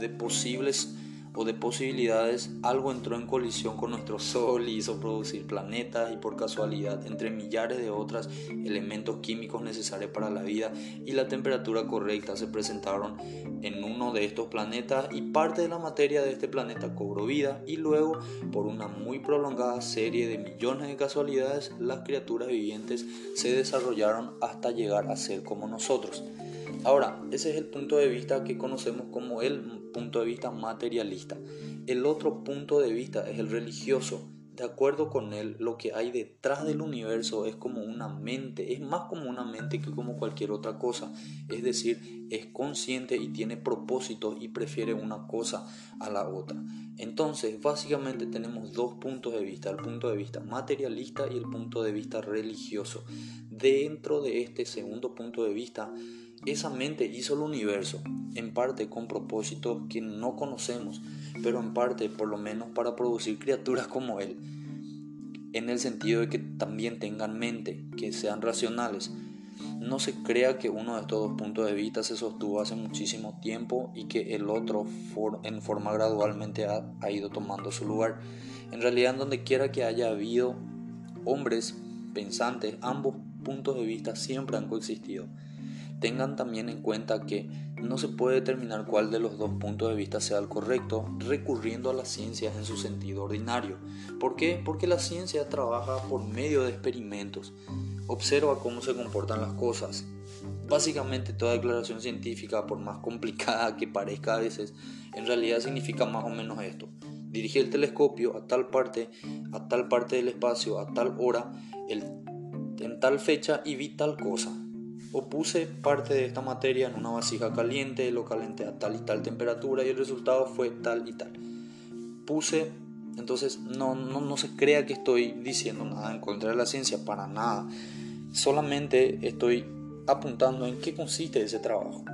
de posibles de posibilidades, algo entró en colisión con nuestro Sol y hizo producir planetas y por casualidad, entre millares de otros elementos químicos necesarios para la vida y la temperatura correcta se presentaron en uno de estos planetas y parte de la materia de este planeta cobró vida y luego, por una muy prolongada serie de millones de casualidades, las criaturas vivientes se desarrollaron hasta llegar a ser como nosotros. Ahora, ese es el punto de vista que conocemos como el punto de vista materialista. El otro punto de vista es el religioso. De acuerdo con él, lo que hay detrás del universo es como una mente, es más como una mente que como cualquier otra cosa. Es decir, es consciente y tiene propósito y prefiere una cosa a la otra. Entonces, básicamente tenemos dos puntos de vista, el punto de vista materialista y el punto de vista religioso. Dentro de este segundo punto de vista, esa mente hizo el universo, en parte con propósitos que no conocemos, pero en parte por lo menos para producir criaturas como Él, en el sentido de que también tengan mente, que sean racionales. No se crea que uno de estos dos puntos de vista se sostuvo hace muchísimo tiempo y que el otro en forma gradualmente ha, ido tomando su lugar. En realidad, donde quiera que haya habido hombres pensantes, ambos puntos de vista siempre han coexistido. Tengan también en cuenta que no se puede determinar cuál de los dos puntos de vista sea el correcto recurriendo a la ciencia en su sentido ordinario. ¿Por qué? Porque la ciencia trabaja por medio de experimentos, observa cómo se comportan las cosas. Básicamente toda declaración científica, por más complicada que parezca a veces, en realidad significa más o menos esto. Dirigí el telescopio a tal parte, a tal parte del espacio, a tal hora, en tal fecha y vi tal cosa o puse parte de esta materia en una vasija caliente, lo calenté a tal y tal temperatura y el resultado fue tal y tal. Puse, entonces no, no, no se crea que estoy diciendo nada en contra de la ciencia, para nada. Solamente estoy apuntando en qué consiste ese trabajo.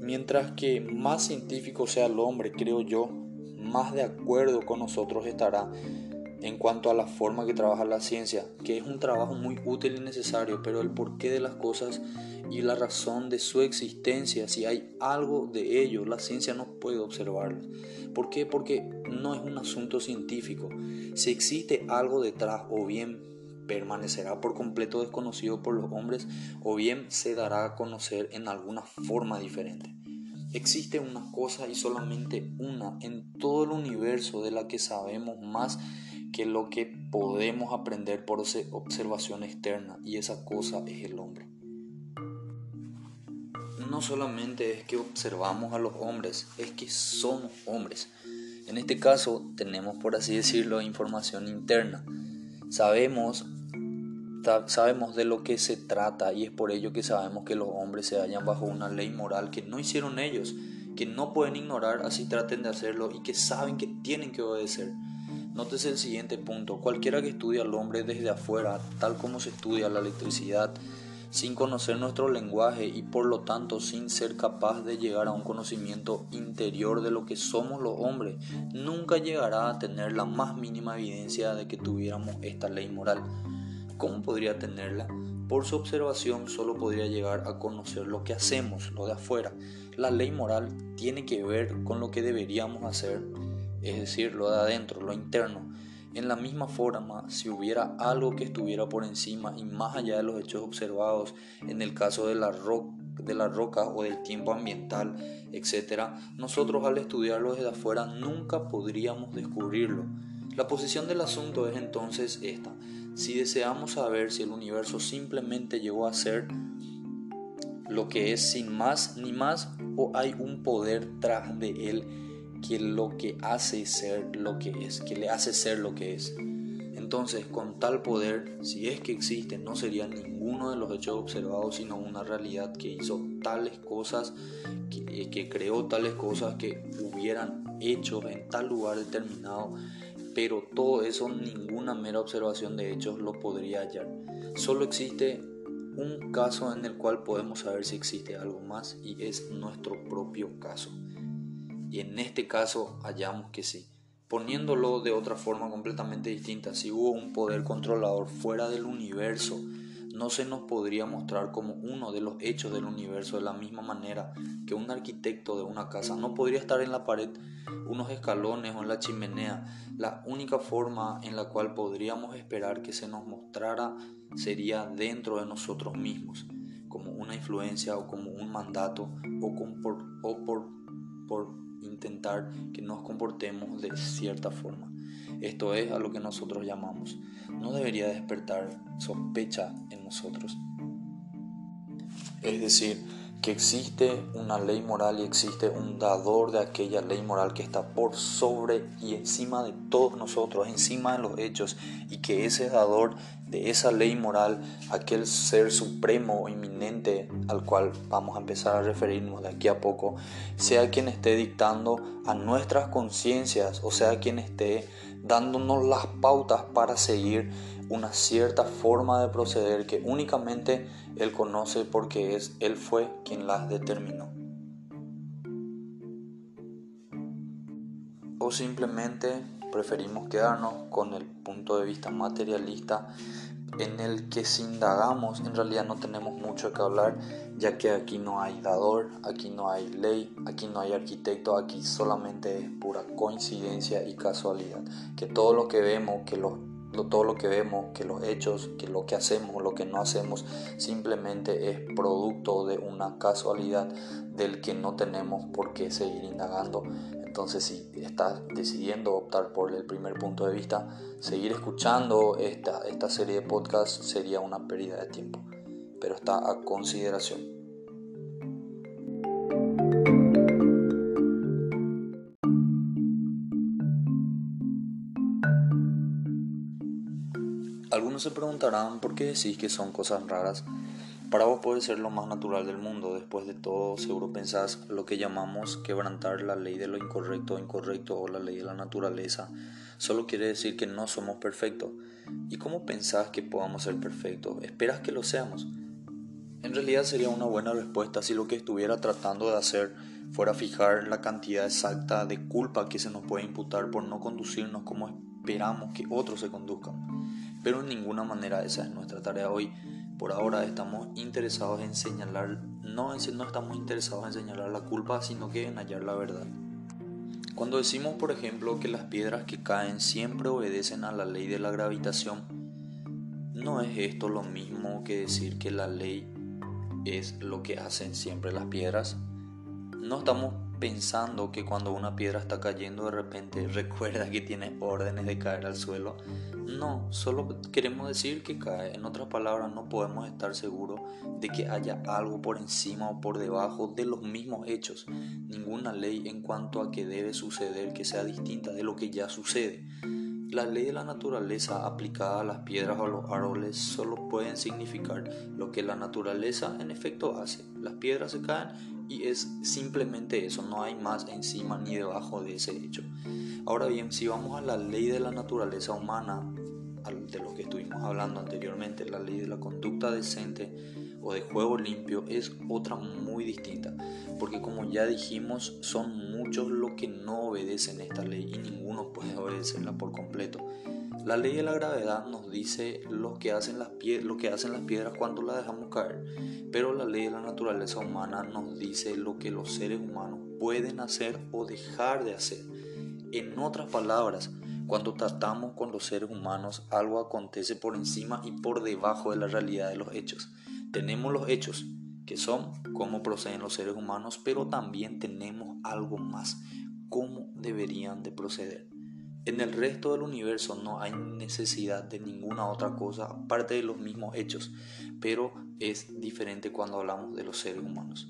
Mientras que más científico sea el hombre, creo yo, más de acuerdo con nosotros estará en cuanto a la forma que trabaja la ciencia, que es un trabajo muy útil y necesario, pero el porqué de las cosas y la razón de su existencia, si hay algo de ello, la ciencia no puede observarlo. ¿Por qué? Porque no es un asunto científico. Si existe algo detrás, o bien permanecerá por completo desconocido por los hombres, o bien se dará a conocer en alguna forma diferente. Existe una cosa y solamente una en todo el universo de la que sabemos más que lo que podemos aprender por observación externa y esa cosa es el hombre. No solamente es que observamos a los hombres, es que son hombres. En este caso tenemos, por así decirlo, información interna. Sabemos, sabemos de lo que se trata y es por ello que sabemos que los hombres se hallan bajo una ley moral que no hicieron ellos, que no pueden ignorar así traten de hacerlo y que saben que tienen que obedecer. Nótese el siguiente punto. Cualquiera que estudie al hombre desde afuera, tal como se estudia la electricidad, sin conocer nuestro lenguaje y por lo tanto sin ser capaz de llegar a un conocimiento interior de lo que somos los hombres, nunca llegará a tener la más mínima evidencia de que tuviéramos esta ley moral. ¿Cómo podría tenerla? Por su observación solo podría llegar a conocer lo que hacemos, lo de afuera. La ley moral tiene que ver con lo que deberíamos hacer es decir, lo de adentro, lo interno. En la misma forma, si hubiera algo que estuviera por encima y más allá de los hechos observados, en el caso de la, la roca o del tiempo ambiental, etc., nosotros al estudiarlo desde afuera nunca podríamos descubrirlo. La posición del asunto es entonces esta. Si deseamos saber si el universo simplemente llegó a ser lo que es sin más ni más o hay un poder tras de él que lo que hace ser lo que es, que le hace ser lo que es. Entonces, con tal poder, si es que existe, no sería ninguno de los hechos observados, sino una realidad que hizo tales cosas, que, que creó tales cosas que hubieran hecho en tal lugar determinado, pero todo eso, ninguna mera observación de hechos lo podría hallar. Solo existe un caso en el cual podemos saber si existe algo más y es nuestro propio caso. Y en este caso hallamos que sí. Poniéndolo de otra forma completamente distinta, si hubo un poder controlador fuera del universo, no se nos podría mostrar como uno de los hechos del universo de la misma manera que un arquitecto de una casa no podría estar en la pared, unos escalones o en la chimenea. La única forma en la cual podríamos esperar que se nos mostrara sería dentro de nosotros mismos, como una influencia o como un mandato o, por, por intentar que nos comportemos de cierta forma. Esto es a lo que nosotros llamamos. No debería despertar sospecha en nosotros. Es decir, que existe una ley moral y existe un dador de aquella ley moral que está por sobre y encima de todos nosotros, encima de los hechos, y que ese dador de esa ley moral, aquel ser supremo o inminente al cual vamos a empezar a referirnos de aquí a poco, sea quien esté dictando a nuestras conciencias, o sea quien esté dándonos las pautas para seguir una cierta forma de proceder que únicamente Él conoce porque es Él fue quien las determinó. O simplemente preferimos quedarnos con el punto de vista materialista en el que si indagamos en realidad no tenemos mucho que hablar ya que aquí no hay dador, aquí no hay ley, aquí no hay arquitecto, aquí solamente es pura coincidencia y casualidad, que todo lo que vemos, que los todo lo que vemos, que los hechos, que lo que hacemos, lo que no hacemos, simplemente es producto de una casualidad del que no tenemos por qué seguir indagando entonces, si estás decidiendo optar por el primer punto de vista, seguir escuchando esta, esta serie de podcasts sería una pérdida de tiempo, pero está a consideración. Algunos se preguntarán por qué decís que son cosas raras para vos puede ser lo más natural del mundo. Después de todo, seguro pensás lo que llamamos quebrantar la ley de lo incorrecto o incorrecto o la ley de la naturaleza. Solo quiere decir que no somos perfectos. ¿Y cómo pensás que podamos ser perfectos? ¿Esperas que lo seamos? En realidad sería una buena respuesta si lo que estuviera tratando de hacer fuera fijar la cantidad exacta de culpa que se nos puede imputar por no conducirnos como esperamos que otros se conduzcan. Pero en ninguna manera esa es nuestra tarea hoy por ahora estamos interesados en señalar, no, no estamos interesados en señalar la culpa, sino que en hallar la verdad. Cuando decimos, por ejemplo, que las piedras que caen siempre obedecen a la ley de la gravitación, no es esto lo mismo que decir que la ley es lo que hacen siempre las piedras. No estamos pensando que cuando una piedra está cayendo de repente *laughs* recuerda que tiene órdenes de caer al suelo. No, solo queremos decir que cae. En otras palabras, no podemos estar seguros de que haya algo por encima o por debajo de los mismos hechos. Ninguna ley en cuanto a que debe suceder que sea distinta de lo que ya sucede. La ley de la naturaleza aplicada a las piedras o a los árboles solo pueden significar lo que la naturaleza en efecto hace. Las piedras se caen y es simplemente eso, no hay más encima ni debajo de ese hecho. Ahora bien, si vamos a la ley de la naturaleza humana, de lo que estuvimos hablando anteriormente, la ley de la conducta decente o de juego limpio es otra muy distinta, porque como ya dijimos, son muchos los que no obedecen esta ley y ninguno puede obedecerla por completo. La ley de la gravedad nos dice lo que, hacen las piedras cuando las dejamos caer, pero la ley de la naturaleza humana nos dice lo que los seres humanos pueden hacer o dejar de hacer. En otras palabras, cuando tratamos con los seres humanos, algo acontece por encima y por debajo de la realidad de los hechos. Tenemos los hechos, que son cómo proceden los seres humanos, pero también tenemos algo más, cómo deberían de proceder. En el resto del universo no hay necesidad de ninguna otra cosa aparte de los mismos hechos, pero es diferente cuando hablamos de los seres humanos.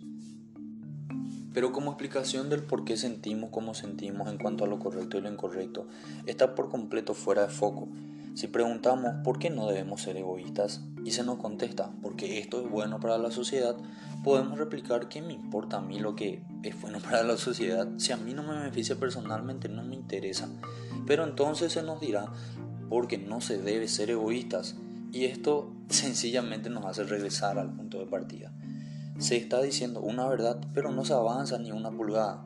Pero como explicación del por qué sentimos como sentimos en cuanto a lo correcto y lo incorrecto, está por completo fuera de foco. Si preguntamos por qué no debemos ser egoístas y se nos contesta porque esto es bueno para la sociedad, podemos replicar que me importa a mí lo que es bueno para la sociedad. Si a mí no me beneficia personalmente no me interesa. Pero entonces se nos dirá porque no se debe ser egoístas y esto *laughs* sencillamente nos hace regresar al punto de partida. Se está diciendo una verdad, pero no se avanza ni una pulgada.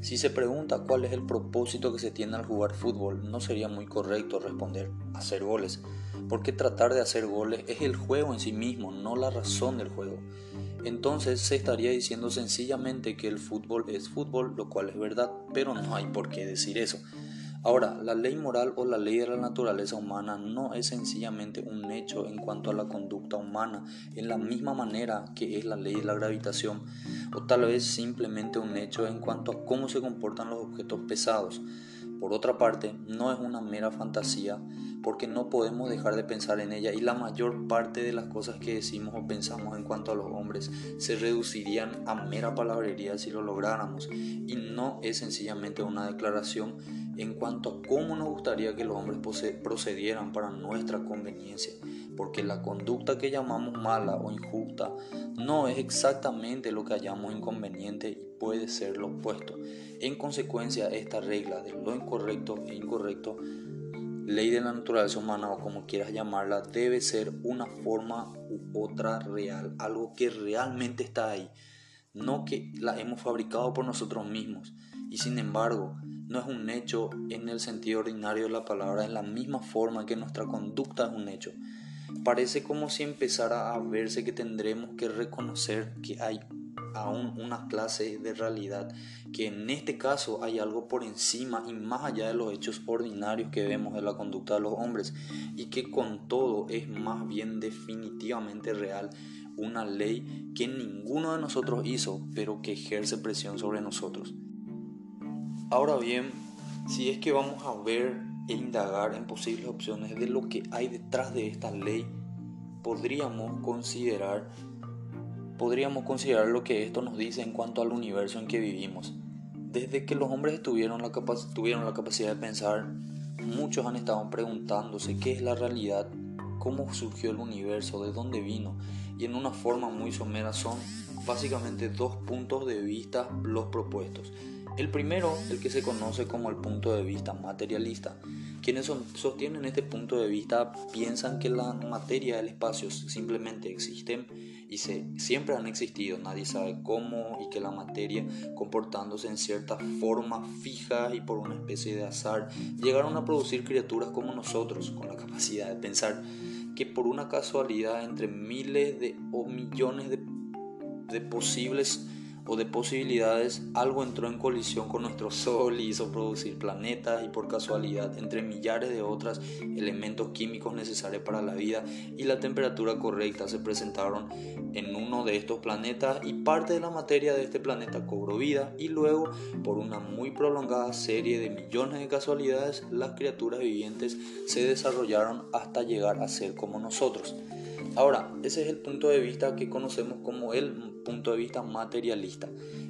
Si se pregunta cuál es el propósito que se tiene al jugar fútbol, no sería muy correcto responder hacer goles, porque tratar de hacer goles es el juego en sí mismo, no la razón del juego. Entonces se estaría diciendo sencillamente que el fútbol es fútbol, lo cual es verdad, pero no hay por qué decir eso. Ahora, la ley moral o la ley de la naturaleza humana no es sencillamente un hecho en cuanto a la conducta humana, en la misma manera que es la ley de la gravitación, o tal vez simplemente un hecho en cuanto a cómo se comportan los objetos pesados. Por otra parte, no es una mera fantasía, porque no podemos dejar de pensar en ella y la mayor parte de las cosas que decimos o pensamos en cuanto a los hombres se reducirían a mera palabrería si lo lográramos y no es sencillamente una declaración en cuanto a cómo nos gustaría que los hombres procedieran para nuestra conveniencia, porque la conducta que llamamos mala o injusta no es exactamente lo que hallamos inconveniente y puede ser lo opuesto. En consecuencia, esta regla de lo incorrecto e incorrecto ley de la naturaleza humana o como quieras llamarla, debe ser una forma u otra real, algo que realmente está ahí, no que la hemos fabricado por nosotros mismos. Y sin embargo, no es un hecho en el sentido ordinario de la palabra, en la misma forma que nuestra conducta es un hecho. Parece como si empezara a verse que tendremos que reconocer que hay aún una clase de realidad, que en este caso hay algo por encima y más allá de los hechos ordinarios que vemos de la conducta de los hombres, y que con todo es más bien definitivamente real, una ley que ninguno de nosotros hizo, pero que ejerce presión sobre nosotros. Ahora bien, si es que vamos a ver e indagar en posibles opciones de lo que hay detrás de esta ley, podríamos considerar podríamos considerar lo que esto nos dice en cuanto al universo en que vivimos. Desde que los hombres tuvieron la, tuvieron la capacidad de pensar, muchos han estado preguntándose qué es la realidad, cómo surgió el universo, de dónde vino, y en una forma muy somera son básicamente dos puntos de vista los propuestos. El primero, el que se conoce como el punto de vista materialista. Quienes sostienen este punto de vista piensan que la materia del espacio simplemente existen y se, siempre han existido, nadie sabe cómo y que la materia comportándose en ciertas formas fijas y por una especie de azar llegaron a producir criaturas como nosotros con la capacidad de pensar que por una casualidad entre miles de o millones de, de posibles o de posibilidades, algo entró en colisión con nuestro Sol y hizo producir planetas y por casualidad, entre millares de otros elementos químicos necesarios para la vida y la temperatura correcta se presentaron en uno de estos planetas y parte de la materia de este planeta cobró vida y luego, por una muy prolongada serie de millones de casualidades, las criaturas vivientes se desarrollaron hasta llegar a ser como nosotros. Ahora, ese es el punto de vista que conocemos como el punto de vista materialista.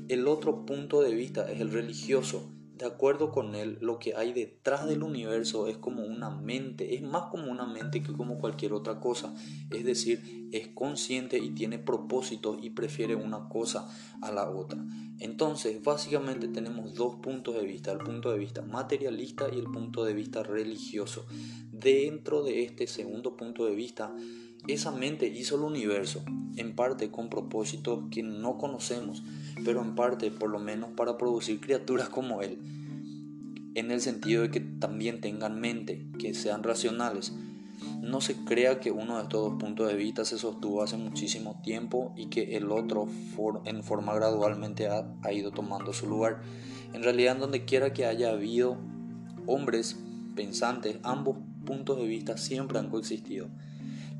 El otro punto de vista es el religioso. De acuerdo con él, lo que hay detrás del universo es como una mente, es más como una mente que como cualquier otra cosa. Es decir, es consciente y tiene propósitos y prefiere una cosa a la otra. Entonces, básicamente tenemos dos puntos de vista, el punto de vista materialista y el punto de vista religioso. Dentro de este segundo punto de vista, esa mente hizo el universo, en parte con propósitos que no conocemos, pero en parte por lo menos para producir criaturas como Él, en el sentido de que también tengan mente, que sean racionales. No se crea que uno de estos dos puntos de vista se sostuvo hace muchísimo tiempo y que el otro en forma gradualmente ha, ido tomando su lugar. En realidad, donde quiera que haya habido hombres pensantes, ambos puntos de vista siempre han coexistido.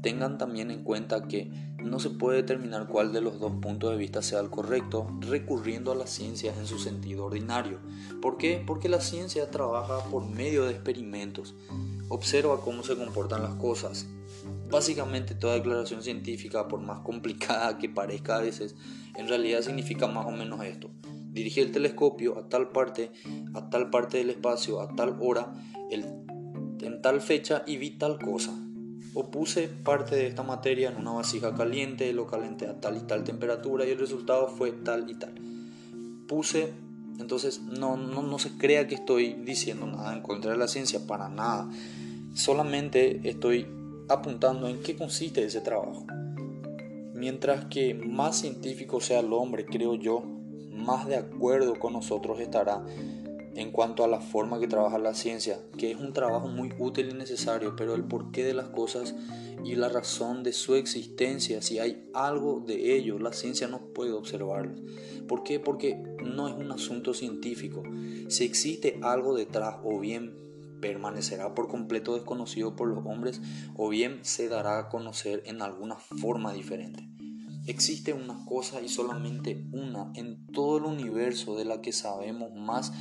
Tengan también en cuenta que no se puede determinar cuál de los dos puntos de vista sea el correcto recurriendo a la ciencia en su sentido ordinario. ¿Por qué? Porque la ciencia trabaja por medio de experimentos, observa cómo se comportan las cosas. Básicamente toda declaración científica, por más complicada que parezca a veces, en realidad significa más o menos esto. Dirige el telescopio a tal parte, a tal parte del espacio, a tal hora, el en tal fecha y vi tal cosa. O puse parte de esta materia en una vasija caliente, lo calenté a tal y tal temperatura y el resultado fue tal y tal. Puse, entonces no, no, no se crea que estoy diciendo nada en contra de la ciencia, para nada. Solamente estoy apuntando en qué consiste ese trabajo. Mientras que más científico sea el hombre, creo yo, más de acuerdo con nosotros estará en cuanto a la forma que trabaja la ciencia, que es un trabajo muy útil y necesario, pero el porqué de las cosas y la razón de su existencia, si hay algo de ello, la ciencia no puede observarlo. ¿Por qué? Porque no es un asunto científico. Si existe algo detrás, o bien permanecerá por completo desconocido por los hombres, o bien se dará a conocer en alguna forma diferente. Existe una cosa y solamente una en todo el universo de la que sabemos más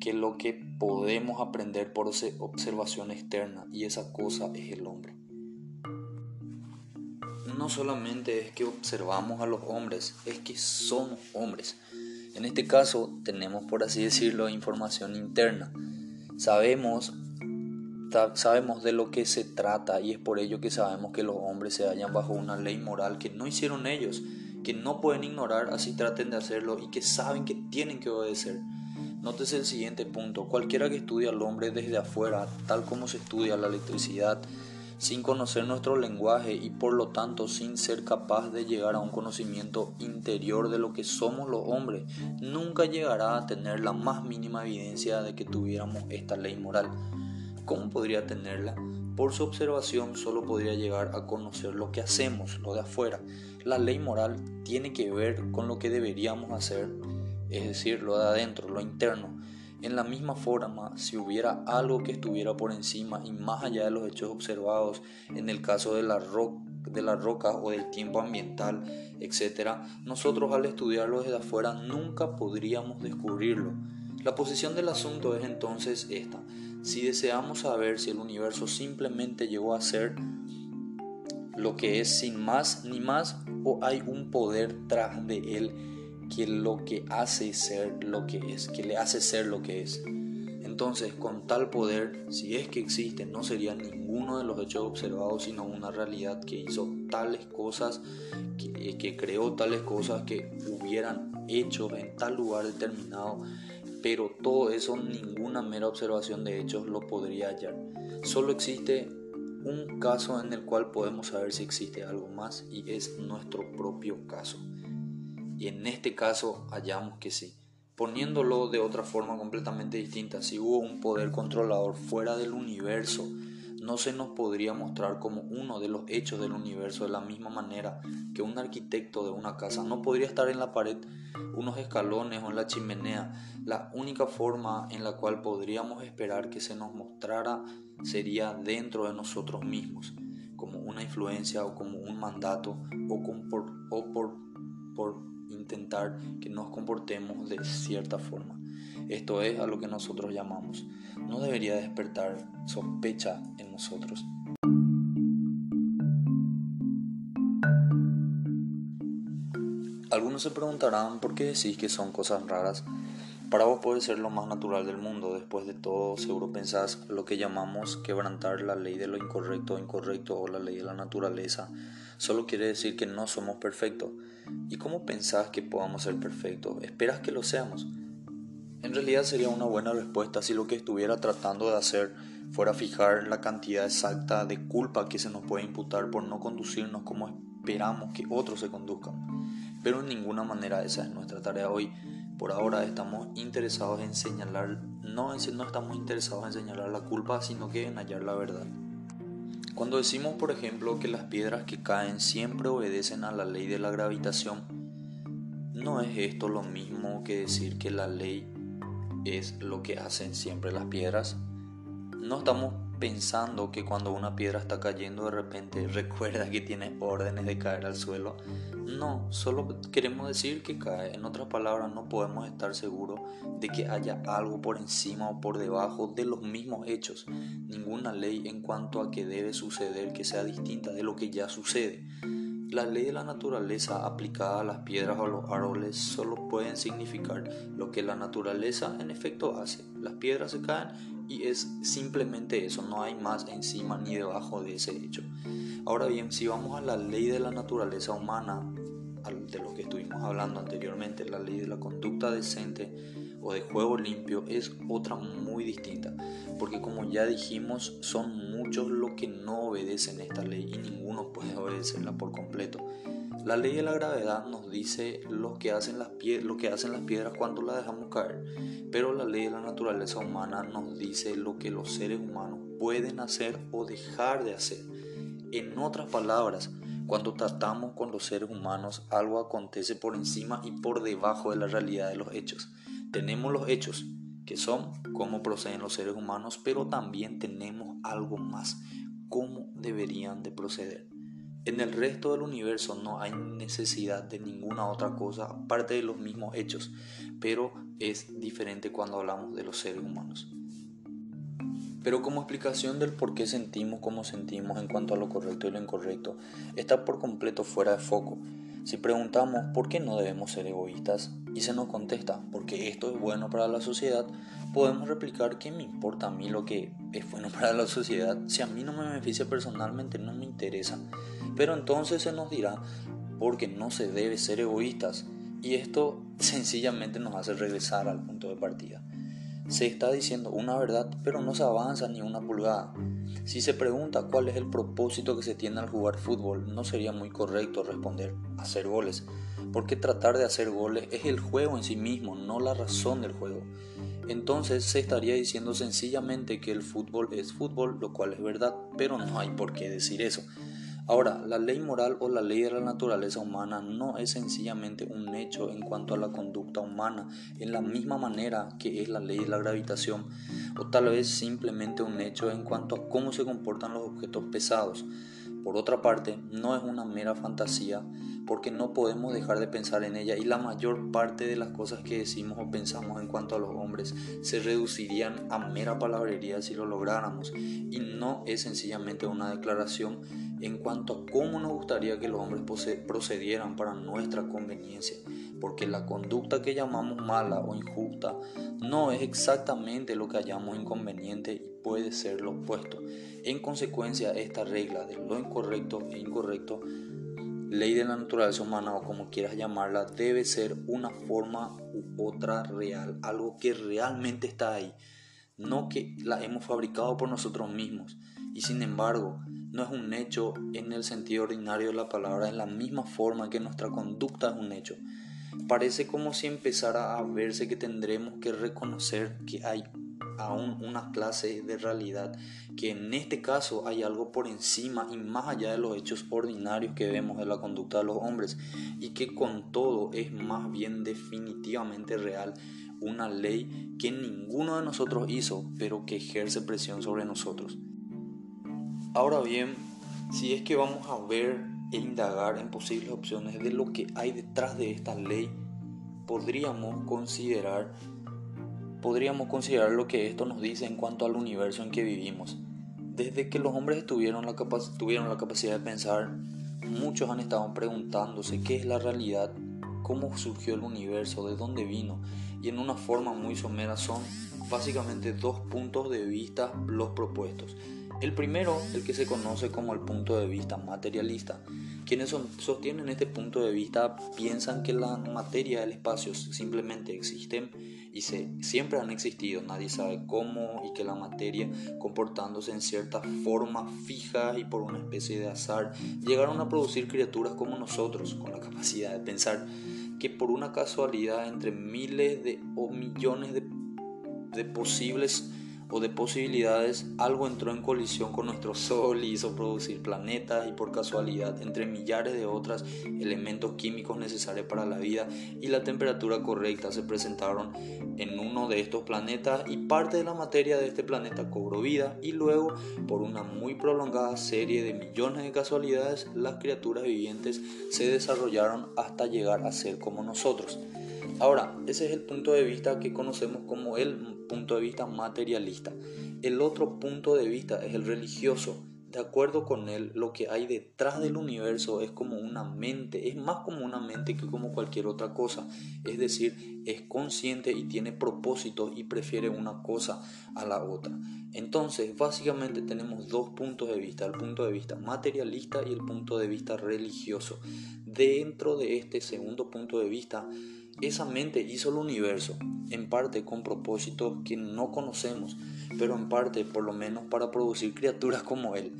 que lo que podemos aprender por observación externa y esa cosa es el hombre. No solamente es que observamos a los hombres, es que somos hombres. En este caso tenemos, por así decirlo, información interna. Sabemos, sabemos de lo que se trata y es por ello que sabemos que los hombres se hallan bajo una ley moral que no hicieron ellos, que no pueden ignorar así traten de hacerlo y que saben que tienen que obedecer. Nótese el siguiente punto. Cualquiera que estudie al hombre desde afuera, tal como se estudia la electricidad, sin conocer nuestro lenguaje y por lo tanto sin ser capaz de llegar a un conocimiento interior de lo que somos los hombres, nunca llegará a tener la más mínima evidencia de que tuviéramos esta ley moral. ¿Cómo podría tenerla? Por su observación solo podría llegar a conocer lo que hacemos, lo de afuera. La ley moral tiene que ver con lo que deberíamos hacer es decir, lo de adentro, lo interno. En la misma forma, si hubiera algo que estuviera por encima y más allá de los hechos observados, en el caso de la, la roca o del tiempo ambiental, etc., nosotros al estudiarlo desde afuera nunca podríamos descubrirlo. La posición del asunto es entonces esta. Si deseamos saber si el universo simplemente llegó a ser lo que es sin más ni más o hay un poder tras de él que lo que hace ser lo que es, que le hace ser lo que es. Entonces, con tal poder, si es que existe, no sería ninguno de los hechos observados, sino una realidad que hizo tales cosas, que, que creó tales cosas que hubieran hecho en tal lugar determinado, pero todo eso, ninguna mera observación de hechos lo podría hallar. Solo existe un caso en el cual podemos saber si existe algo más y es nuestro propio caso y en este caso hallamos que sí. Poniéndolo de otra forma completamente distinta, si hubo un poder controlador fuera del universo, no se nos podría mostrar como uno de los hechos del universo de la misma manera que un arquitecto de una casa no podría estar en la pared, unos escalones o en la chimenea. La única forma en la cual podríamos esperar que se nos mostrara sería dentro de nosotros mismos, como una influencia o como un mandato o, por, por intentar que nos comportemos de cierta forma. Esto es a lo que nosotros llamamos. No debería despertar sospecha en nosotros. Algunos se preguntarán por qué decís que son cosas raras. Para vos puede ser lo más natural del mundo. Después de todo, seguro pensás lo que llamamos quebrantar la ley de lo incorrecto o incorrecto o la ley de la naturaleza. Solo quiere decir que no somos perfectos. ¿Y cómo pensás que podamos ser perfectos? ¿Esperas que lo seamos? En realidad sería una buena respuesta si lo que estuviera tratando de hacer fuera fijar la cantidad exacta de culpa que se nos puede imputar por no conducirnos como esperamos que otros se conduzcan. Pero en ninguna manera esa es nuestra tarea hoy. Por ahora estamos interesados en señalar, no, no estamos interesados en señalar la culpa, sino que en hallar la verdad. Cuando decimos, por ejemplo, que las piedras que caen siempre obedecen a la ley de la gravitación, ¿no es esto lo mismo que decir que la ley es lo que hacen siempre las piedras? No estamos pensando que cuando una piedra está cayendo de repente *laughs* recuerda que tiene órdenes de caer al suelo. No, solo queremos decir que cae. En otras palabras, no podemos estar seguros de que haya algo por encima o por debajo de los mismos hechos. Ninguna ley en cuanto a que debe suceder que sea distinta de lo que ya sucede. La ley de la naturaleza aplicada a las piedras o a los árboles solo pueden significar lo que la naturaleza en efecto hace. Las piedras se caen y es simplemente eso, no hay más encima ni debajo de ese hecho. Ahora bien, si vamos a la ley de la naturaleza humana, de lo que estuvimos hablando anteriormente, la ley de la conducta decente o de juego limpio es otra muy distinta, porque como ya dijimos, son muchos los que no obedecen esta ley y ninguno puede obedecerla por completo. La ley de la gravedad nos dice lo que, hacen las piedras cuando las dejamos caer, pero la ley de la naturaleza humana nos dice lo que los seres humanos pueden hacer o dejar de hacer. En otras palabras, cuando tratamos con los seres humanos, algo acontece por encima y por debajo de la realidad de los hechos. Tenemos los hechos, que son cómo proceden los seres humanos, pero también tenemos algo más, cómo deberían de proceder. En el resto del universo no hay necesidad de ninguna otra cosa aparte de los mismos hechos, pero es diferente cuando hablamos de los seres humanos. Pero como explicación del por qué sentimos como sentimos en cuanto a lo correcto y lo incorrecto, está por completo fuera de foco. Si preguntamos por qué no debemos ser egoístas y se nos contesta porque esto es bueno para la sociedad, podemos replicar que me importa a mí lo que es bueno para la sociedad. Si a mí no me beneficia personalmente, no me interesa. Pero entonces se nos dirá porque no se debe ser egoístas. Y esto *laughs* sencillamente nos hace regresar al punto de partida. Se está diciendo una verdad, pero no se avanza ni una pulgada. Si se pregunta cuál es el propósito que se tiene al jugar fútbol, no sería muy correcto responder hacer goles, porque tratar de hacer goles es el juego en sí mismo, no la razón del juego. Entonces se estaría diciendo sencillamente que el fútbol es fútbol, lo cual es verdad, pero no hay por qué decir eso. Ahora, la ley moral o la ley de la naturaleza humana no es sencillamente un hecho en cuanto a la conducta humana, en la misma manera que es la ley de la gravitación, o tal vez simplemente un hecho en cuanto a cómo se comportan los objetos pesados. Por otra parte, no es una mera fantasía porque no podemos dejar de pensar en ella y la mayor parte de las cosas que decimos o pensamos en cuanto a los hombres se reducirían a mera palabrería si lo lográramos y no es sencillamente una declaración en cuanto a cómo nos gustaría que los hombres procedieran para nuestra conveniencia, porque la conducta que llamamos mala o injusta no es exactamente lo que hallamos inconveniente y puede ser lo opuesto. En consecuencia, esta regla de lo incorrecto e incorrecto, ley de la naturaleza humana o como quieras llamarla, debe ser una forma u otra real, algo que realmente está ahí, no que la hemos fabricado por nosotros mismos. Y sin embargo, no es un hecho en el sentido ordinario de la palabra, en la misma forma que nuestra conducta es un hecho. Parece como si empezara a verse que tendremos que reconocer que hay aún una clase de realidad, que en este caso hay algo por encima y más allá de los hechos ordinarios que vemos de la conducta de los hombres, y que con todo es más bien definitivamente real una ley que ninguno de nosotros hizo, pero que ejerce presión sobre nosotros. Ahora bien, si es que vamos a ver e indagar en posibles opciones de lo que hay detrás de esta ley, podríamos considerar podríamos considerar lo que esto nos dice en cuanto al universo en que vivimos. Desde que los hombres tuvieron la, tuvieron la capacidad de pensar, muchos han estado preguntándose qué es la realidad, cómo surgió el universo, de dónde vino, y en una forma muy somera son básicamente dos puntos de vista los propuestos. El primero, el que se conoce como el punto de vista materialista. Quienes sostienen este punto de vista piensan que la materia del espacio simplemente existen y se, siempre han existido, nadie sabe cómo y que la materia comportándose en cierta forma fija y por una especie de azar llegaron a producir criaturas como nosotros con la capacidad de pensar que por una casualidad entre miles de o millones de, de posibles o de posibilidades, algo entró en colisión con nuestro Sol y hizo producir planetas y por casualidad, entre millares de otros elementos químicos necesarios para la vida y la temperatura correcta se presentaron en uno de estos planetas y parte de la materia de este planeta cobró vida y luego, por una muy prolongada serie de millones de casualidades, las criaturas vivientes se desarrollaron hasta llegar a ser como nosotros. Ahora, ese es el punto de vista que conocemos como el punto de vista materialista. El otro punto de vista es el religioso, de acuerdo con él, lo que hay detrás del universo es como una mente, es más como una mente que como cualquier otra cosa. Es decir, es consciente y tiene propósito y prefiere una cosa a la otra. Entonces, básicamente tenemos dos puntos de vista, el punto de vista materialista y el punto de vista religioso. Dentro de este segundo punto de vista, esa mente hizo el universo, en parte con propósitos que no conocemos, pero en parte por lo menos para producir criaturas como Él,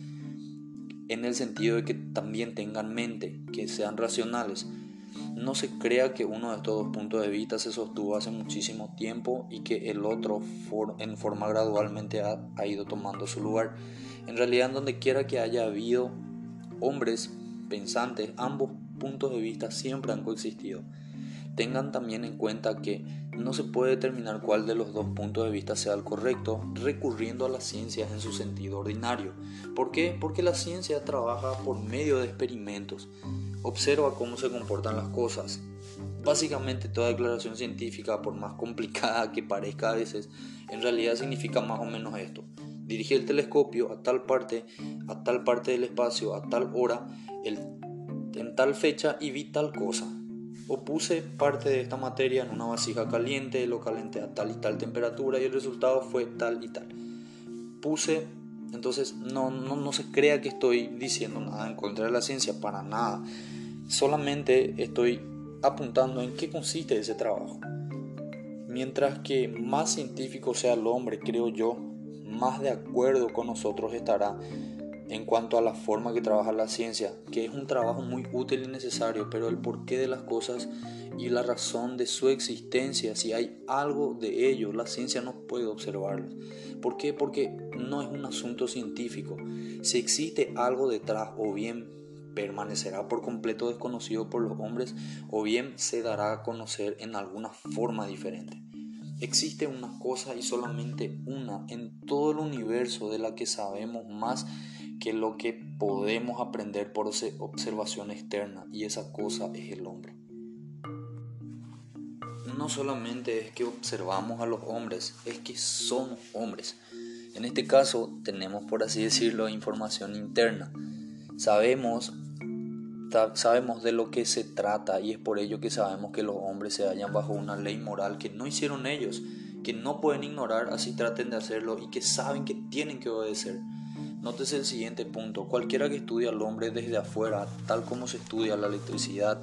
en el sentido de que también tengan mente, que sean racionales. No se crea que uno de estos dos puntos de vista se sostuvo hace muchísimo tiempo y que el otro en forma gradualmente ha, ido tomando su lugar. En realidad, donde quiera que haya habido hombres pensantes, ambos puntos de vista siempre han coexistido. Tengan también en cuenta que no se puede determinar cuál de los dos puntos de vista sea el correcto recurriendo a la ciencia en su sentido ordinario. ¿Por qué? Porque la ciencia trabaja por medio de experimentos, observa cómo se comportan las cosas. Básicamente toda declaración científica, por más complicada que parezca a veces, en realidad significa más o menos esto. Dirigí el telescopio a tal parte, a tal parte del espacio, a tal hora, en tal fecha y vi tal cosa o puse parte de esta materia en una vasija caliente, lo calenté a tal y tal temperatura y el resultado fue tal y tal. Puse, entonces no, no, no se crea que estoy diciendo nada en contra de la ciencia, para nada. Solamente estoy apuntando en qué consiste ese trabajo. Mientras que más científico sea el hombre, creo yo, más de acuerdo con nosotros estará en cuanto a la forma que trabaja la ciencia, que es un trabajo muy útil y necesario, pero el porqué de las cosas y la razón de su existencia, si hay algo de ello, la ciencia no puede observarlo. ¿Por qué? Porque no es un asunto científico. Si existe algo detrás, o bien permanecerá por completo desconocido por los hombres, o bien se dará a conocer en alguna forma diferente. Existe una cosa y solamente una en todo el universo de la que sabemos más que lo que podemos aprender por observación externa y esa cosa es el hombre. No solamente es que observamos a los hombres, es que somos hombres. En este caso tenemos, por así decirlo, información interna. Sabemos, sabemos de lo que se trata y es por ello que sabemos que los hombres se hallan bajo una ley moral que no hicieron ellos, que no pueden ignorar así traten de hacerlo y que saben que tienen que obedecer. Nótese el siguiente punto. Cualquiera que estudie al hombre desde afuera, tal como se estudia la electricidad,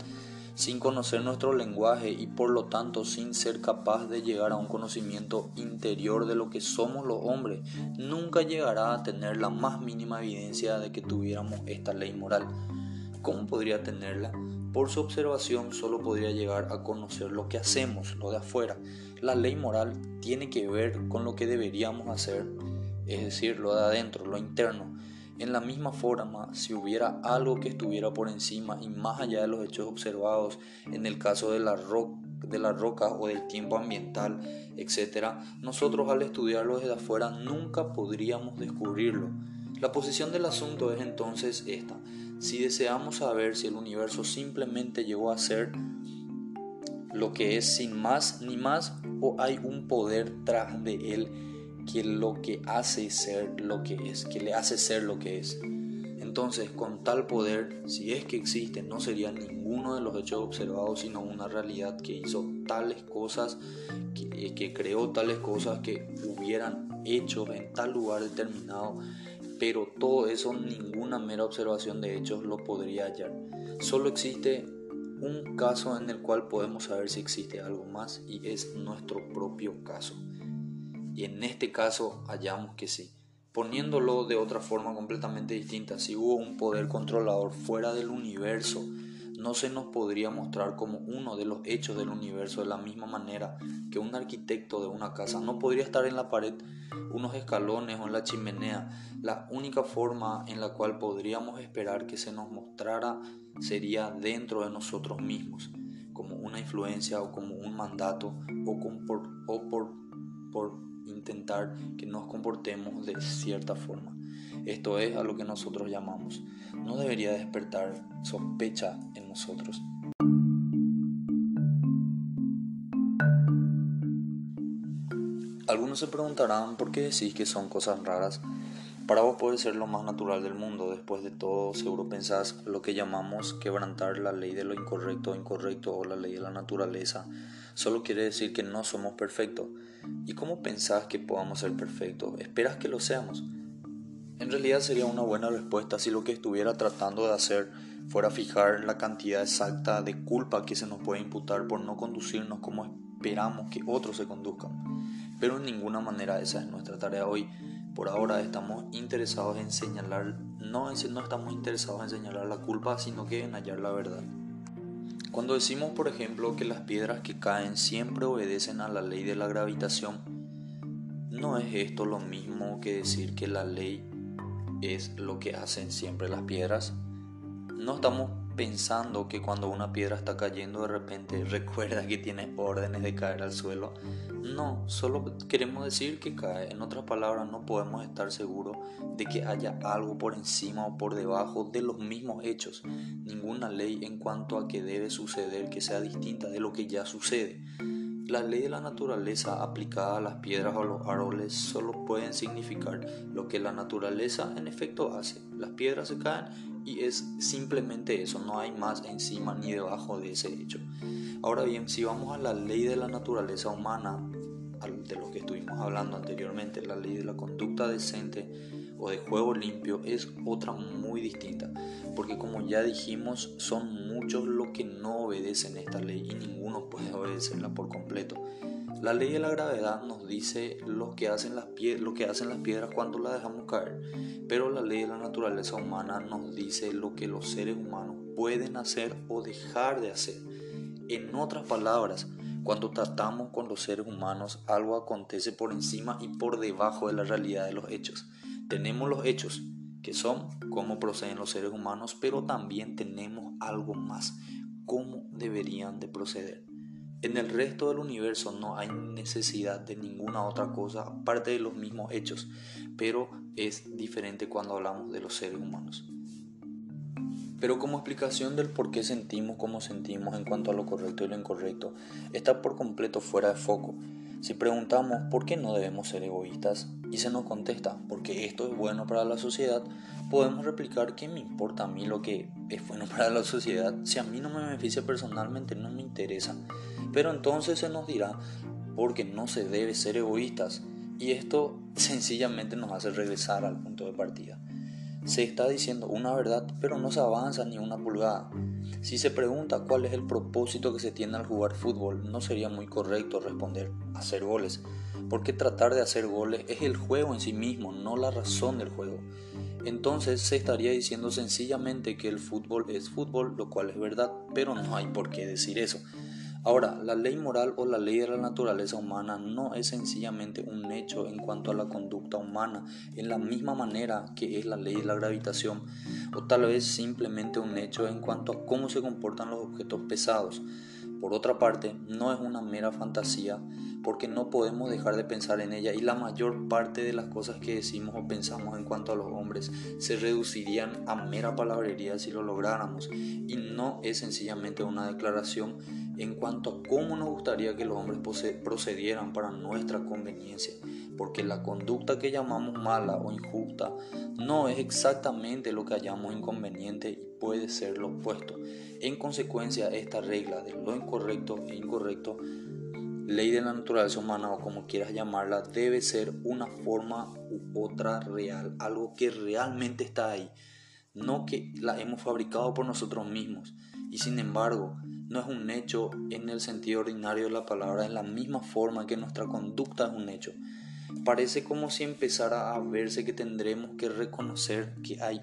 sin conocer nuestro lenguaje y por lo tanto sin ser capaz de llegar a un conocimiento interior de lo que somos los hombres, nunca llegará a tener la más mínima evidencia de que tuviéramos esta ley moral. ¿Cómo podría tenerla? Por su observación solo podría llegar a conocer lo que hacemos, lo de afuera. La ley moral tiene que ver con lo que deberíamos hacer es decir, lo de adentro, lo interno. En la misma forma, si hubiera algo que estuviera por encima y más allá de los hechos observados, en el caso de la, la roca o del tiempo ambiental, etc., nosotros al estudiarlo desde afuera nunca podríamos descubrirlo. La posición del asunto es entonces esta. Si deseamos saber si el universo simplemente llegó a ser lo que es sin más ni más o hay un poder tras de él que lo que hace ser lo que es, que le hace ser lo que es. Entonces, con tal poder, si es que existe, no sería ninguno de los hechos observados, sino una realidad que hizo tales cosas, que, que creó tales cosas que hubieran hecho en tal lugar determinado, pero todo eso, ninguna mera observación de hechos lo podría hallar. Solo existe un caso en el cual podemos saber si existe algo más y es nuestro propio caso y en este caso hallamos que sí. Poniéndolo de otra forma completamente distinta, si hubo un poder controlador fuera del universo, no se nos podría mostrar como uno de los hechos del universo de la misma manera que un arquitecto de una casa no podría estar en la pared, unos escalones o en la chimenea. La única forma en la cual podríamos esperar que se nos mostrara sería dentro de nosotros mismos, como una influencia o como un mandato o, por, por intentar que nos comportemos de cierta forma. Esto es a lo que nosotros llamamos. No debería despertar sospecha en nosotros. Algunos se preguntarán por qué decís que son cosas raras, Para vos puede ser lo más natural del mundo. Después de todo, seguro pensás lo que llamamos quebrantar la ley de lo incorrecto o incorrecto o la ley de la naturaleza. Solo quiere decir que no somos perfectos. ¿Y cómo pensás que podamos ser perfectos? ¿Esperas que lo seamos? En realidad sería una buena respuesta si lo que estuviera tratando de hacer fuera fijar la cantidad exacta de culpa que se nos puede imputar por no conducirnos como esperamos que otros se conduzcan. Pero en ninguna manera esa es nuestra tarea hoy por ahora estamos interesados en señalar, no, no estamos interesados en señalar la culpa, sino que en hallar la verdad. Cuando decimos, por ejemplo, que las piedras que caen siempre obedecen a la ley de la gravitación, no es esto lo mismo que decir que la ley es lo que hacen siempre las piedras. No estamos pensando que cuando una piedra está cayendo de repente *laughs* recuerda que tiene órdenes de caer al suelo. No, solo queremos decir que cae. En otras palabras, no podemos estar seguros de que haya algo por encima o por debajo de los mismos hechos. Ninguna ley en cuanto a que debe suceder que sea distinta de lo que ya sucede. La ley de la naturaleza aplicada a las piedras o a los árboles solo pueden significar lo que la naturaleza en efecto hace. Las piedras se caen y es simplemente eso, no hay más encima ni debajo de ese hecho. Ahora bien, si vamos a la ley de la naturaleza humana, de lo que estuvimos hablando anteriormente, la ley de la conducta decente o de juego limpio es otra muy distinta, porque como ya dijimos, son muchos los que no obedecen esta ley y ninguno puede obedecerla por completo. La ley de la gravedad nos dice lo que, hacen las piedras cuando las dejamos caer, pero la ley de la naturaleza humana nos dice lo que los seres humanos pueden hacer o dejar de hacer. En otras palabras, cuando tratamos con los seres humanos, algo acontece por encima y por debajo de la realidad de los hechos. Tenemos los hechos, que son cómo proceden los seres humanos, pero también tenemos algo más, cómo deberían de proceder. En el resto del universo no hay necesidad de ninguna otra cosa aparte de los mismos hechos, pero es diferente cuando hablamos de los seres humanos. Pero como explicación del por qué sentimos como sentimos en cuanto a lo correcto y lo incorrecto, está por completo fuera de foco. Si preguntamos por qué no debemos ser egoístas y se nos contesta porque esto es bueno para la sociedad, podemos replicar que me importa a mí lo que es bueno para la sociedad. Si a mí no me beneficia personalmente, no me interesa. Pero entonces se nos dirá porque no se debe ser egoístas y esto *laughs* sencillamente nos hace regresar al punto de partida. Se está diciendo una verdad, pero no se avanza ni una pulgada. Si se pregunta cuál es el propósito que se tiene al jugar fútbol, no sería muy correcto responder hacer goles, porque tratar de hacer goles es el juego en sí mismo, no la razón del juego. Entonces se estaría diciendo sencillamente que el fútbol es fútbol, lo cual es verdad, pero no hay por qué decir eso. Ahora, la ley moral o la ley de la naturaleza humana no es sencillamente un hecho en cuanto a la conducta humana, en la misma manera que es la ley de la gravitación, o tal vez simplemente un hecho en cuanto a cómo se comportan los objetos pesados. Por otra parte, no es una mera fantasía porque no podemos dejar de pensar en ella y la mayor parte de las cosas que decimos o pensamos en cuanto a los hombres se reducirían a mera palabrería si lo lográramos y no es sencillamente una declaración en cuanto a cómo nos gustaría que los hombres procedieran para nuestra conveniencia, porque la conducta que llamamos mala o injusta no es exactamente lo que hallamos inconveniente y puede ser lo opuesto. En consecuencia, esta regla de lo incorrecto e incorrecto, ley de la naturaleza humana o como quieras llamarla, debe ser una forma u otra real, algo que realmente está ahí, no que la hemos fabricado por nosotros mismos. Y sin embargo, no es un hecho en el sentido ordinario de la palabra, en la misma forma que nuestra conducta es un hecho. Parece como si empezara a verse que tendremos que reconocer que hay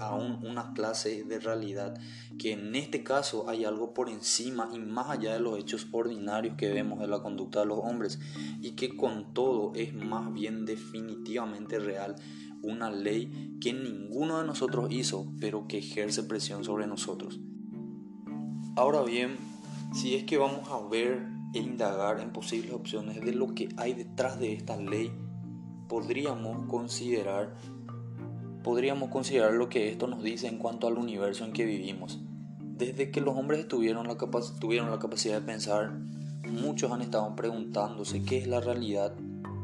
aún una clase de realidad, que en este caso hay algo por encima y más allá de los hechos ordinarios que vemos de la conducta de los hombres, y que con todo es más bien definitivamente real, una ley que ninguno de nosotros hizo, pero que ejerce presión sobre nosotros. Ahora bien, si es que vamos a ver e indagar en posibles opciones de lo que hay detrás de esta ley, podríamos considerar podríamos considerar lo que esto nos dice en cuanto al universo en que vivimos. Desde que los hombres tuvieron la, tuvieron la capacidad de pensar, muchos han estado preguntándose qué es la realidad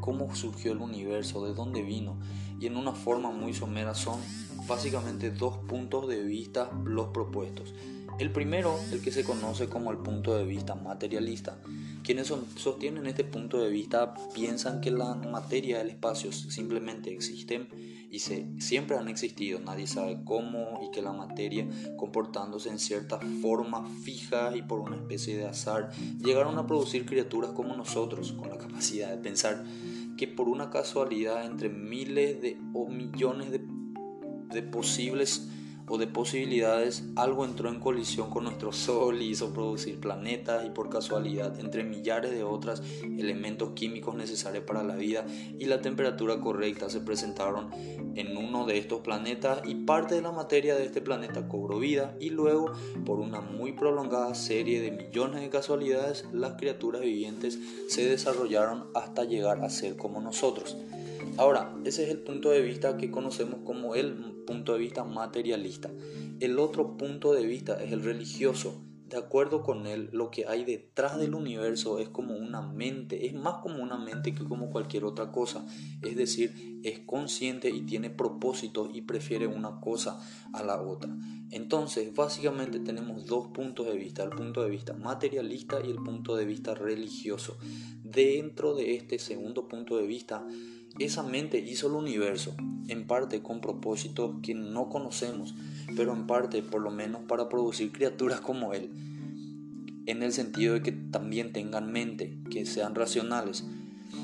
cómo surgió el universo, de dónde vino, y en una forma muy somera son básicamente dos puntos de vista los propuestos. El primero, el que se conoce como el punto de vista materialista. Quienes sostienen este punto de vista piensan que la materia del espacio simplemente existen y se, siempre han existido, nadie sabe cómo y que la materia comportándose en cierta forma fija y por una especie de azar llegaron a producir criaturas como nosotros con la capacidad de pensar que por una casualidad entre miles de o millones de, de posibles o de posibilidades, algo entró en colisión con nuestro Sol y hizo producir planetas y por casualidad, entre millares de otros elementos químicos necesarios para la vida y la temperatura correcta se presentaron en uno de estos planetas y parte de la materia de este planeta cobró vida y luego, por una muy prolongada serie de millones de casualidades, las criaturas vivientes se desarrollaron hasta llegar a ser como nosotros. Ahora, ese es el punto de vista que conocemos como el punto de vista materialista. El otro punto de vista es el religioso. De acuerdo con él, lo que hay detrás del universo es como una mente, es más como una mente que como cualquier otra cosa. Es decir, es consciente y tiene propósito y prefiere una cosa a la otra. Entonces, básicamente tenemos dos puntos de vista, el punto de vista materialista y el punto de vista religioso. Dentro de este segundo punto de vista, esa mente hizo el universo, en parte con propósitos que no conocemos, pero en parte por lo menos para producir criaturas como Él, en el sentido de que también tengan mente, que sean racionales.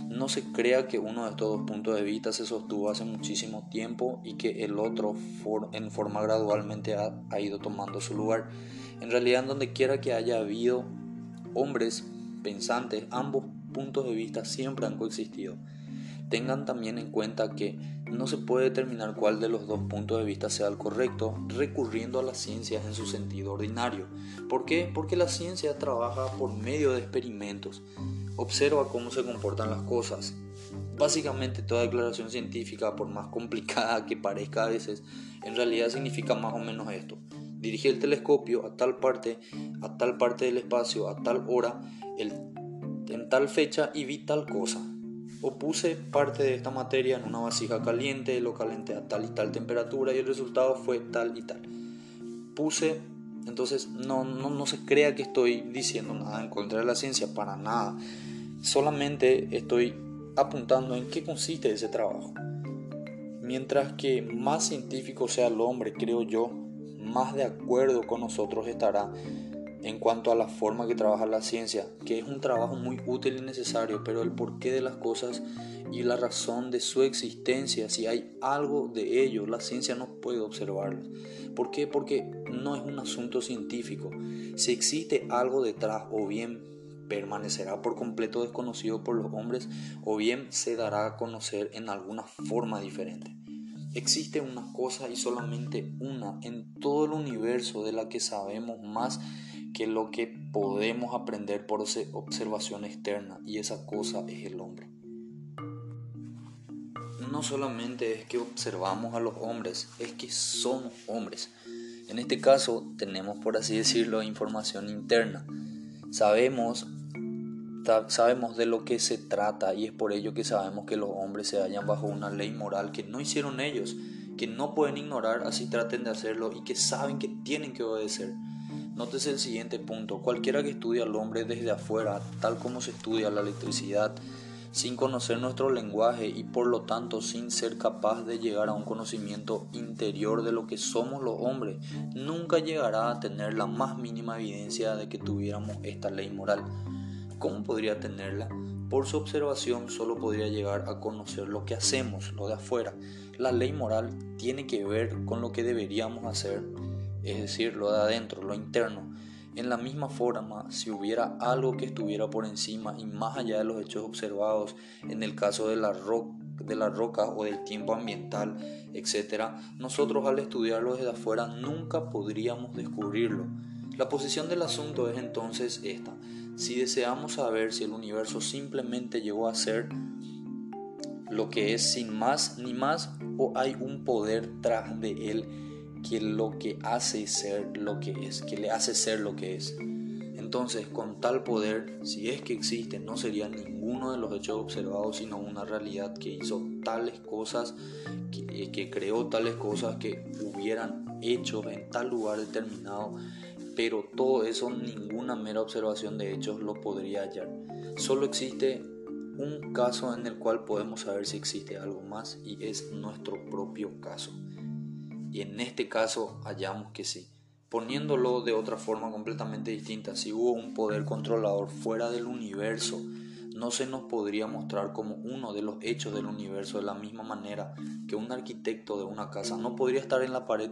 No se crea que uno de estos dos puntos de vista se sostuvo hace muchísimo tiempo y que el otro en forma gradualmente ha, ido tomando su lugar. En realidad, donde quiera que haya habido hombres pensantes, ambos puntos de vista siempre han coexistido. Tengan también en cuenta que no se puede determinar cuál de los dos puntos de vista sea el correcto recurriendo a las ciencias en su sentido ordinario. ¿Por qué? Porque la ciencia trabaja por medio de experimentos, observa cómo se comportan las cosas. Básicamente toda declaración científica, por más complicada que parezca a veces, en realidad significa más o menos esto. Dirigí el telescopio a tal parte, a tal parte del espacio, a tal hora, en tal fecha y vi tal cosa o puse parte de esta materia en una vasija caliente, lo calenté a tal y tal temperatura y el resultado fue tal y tal. Puse, entonces no, no, no se crea que estoy diciendo nada en contra de la ciencia, para nada. Solamente estoy apuntando en qué consiste ese trabajo. Mientras que más científico sea el hombre, creo yo, más de acuerdo con nosotros estará en cuanto a la forma que trabaja la ciencia, que es un trabajo muy útil y necesario, pero el porqué de las cosas y la razón de su existencia, si hay algo de ello, la ciencia no puede observarlo. ¿Por qué? Porque no es un asunto científico. Si existe algo detrás, o bien permanecerá por completo desconocido por los hombres, o bien se dará a conocer en alguna forma diferente. Existe una cosa y solamente una en todo el universo de la que sabemos más que lo que podemos aprender por observación externa y esa cosa es el hombre. No solamente es que observamos a los hombres, es que somos hombres. En este caso tenemos, por así decirlo, información interna. Sabemos, sabemos de lo que se trata y es por ello que sabemos que los hombres se hallan bajo una ley moral que no hicieron ellos, que no pueden ignorar así traten de hacerlo y que saben que tienen que obedecer. Nótese el siguiente punto. Cualquiera que estudie al hombre desde afuera, tal como se estudia la electricidad, sin conocer nuestro lenguaje y por lo tanto sin ser capaz de llegar a un conocimiento interior de lo que somos los hombres, nunca llegará a tener la más mínima evidencia de que tuviéramos esta ley moral. ¿Cómo podría tenerla? Por su observación solo podría llegar a conocer lo que hacemos, lo de afuera. La ley moral tiene que ver con lo que deberíamos hacer es decir, lo de adentro, lo interno. En la misma forma, si hubiera algo que estuviera por encima y más allá de los hechos observados, en el caso de la, la roca o del tiempo ambiental, etc., nosotros al estudiarlo desde afuera nunca podríamos descubrirlo. La posición del asunto es entonces esta. Si deseamos saber si el universo simplemente llegó a ser lo que es sin más ni más o hay un poder tras de él que lo que hace ser lo que es, que le hace ser lo que es. Entonces, con tal poder, si es que existe, no sería ninguno de los hechos observados, sino una realidad que hizo tales cosas, que, que creó tales cosas que hubieran hecho en tal lugar determinado, pero todo eso, ninguna mera observación de hechos lo podría hallar. Solo existe un caso en el cual podemos saber si existe algo más y es nuestro propio caso. Y en este caso hallamos que sí. Poniéndolo de otra forma completamente distinta, si hubo un poder controlador fuera del universo, no se nos podría mostrar como uno de los hechos del universo de la misma manera que un arquitecto de una casa no podría estar en la pared,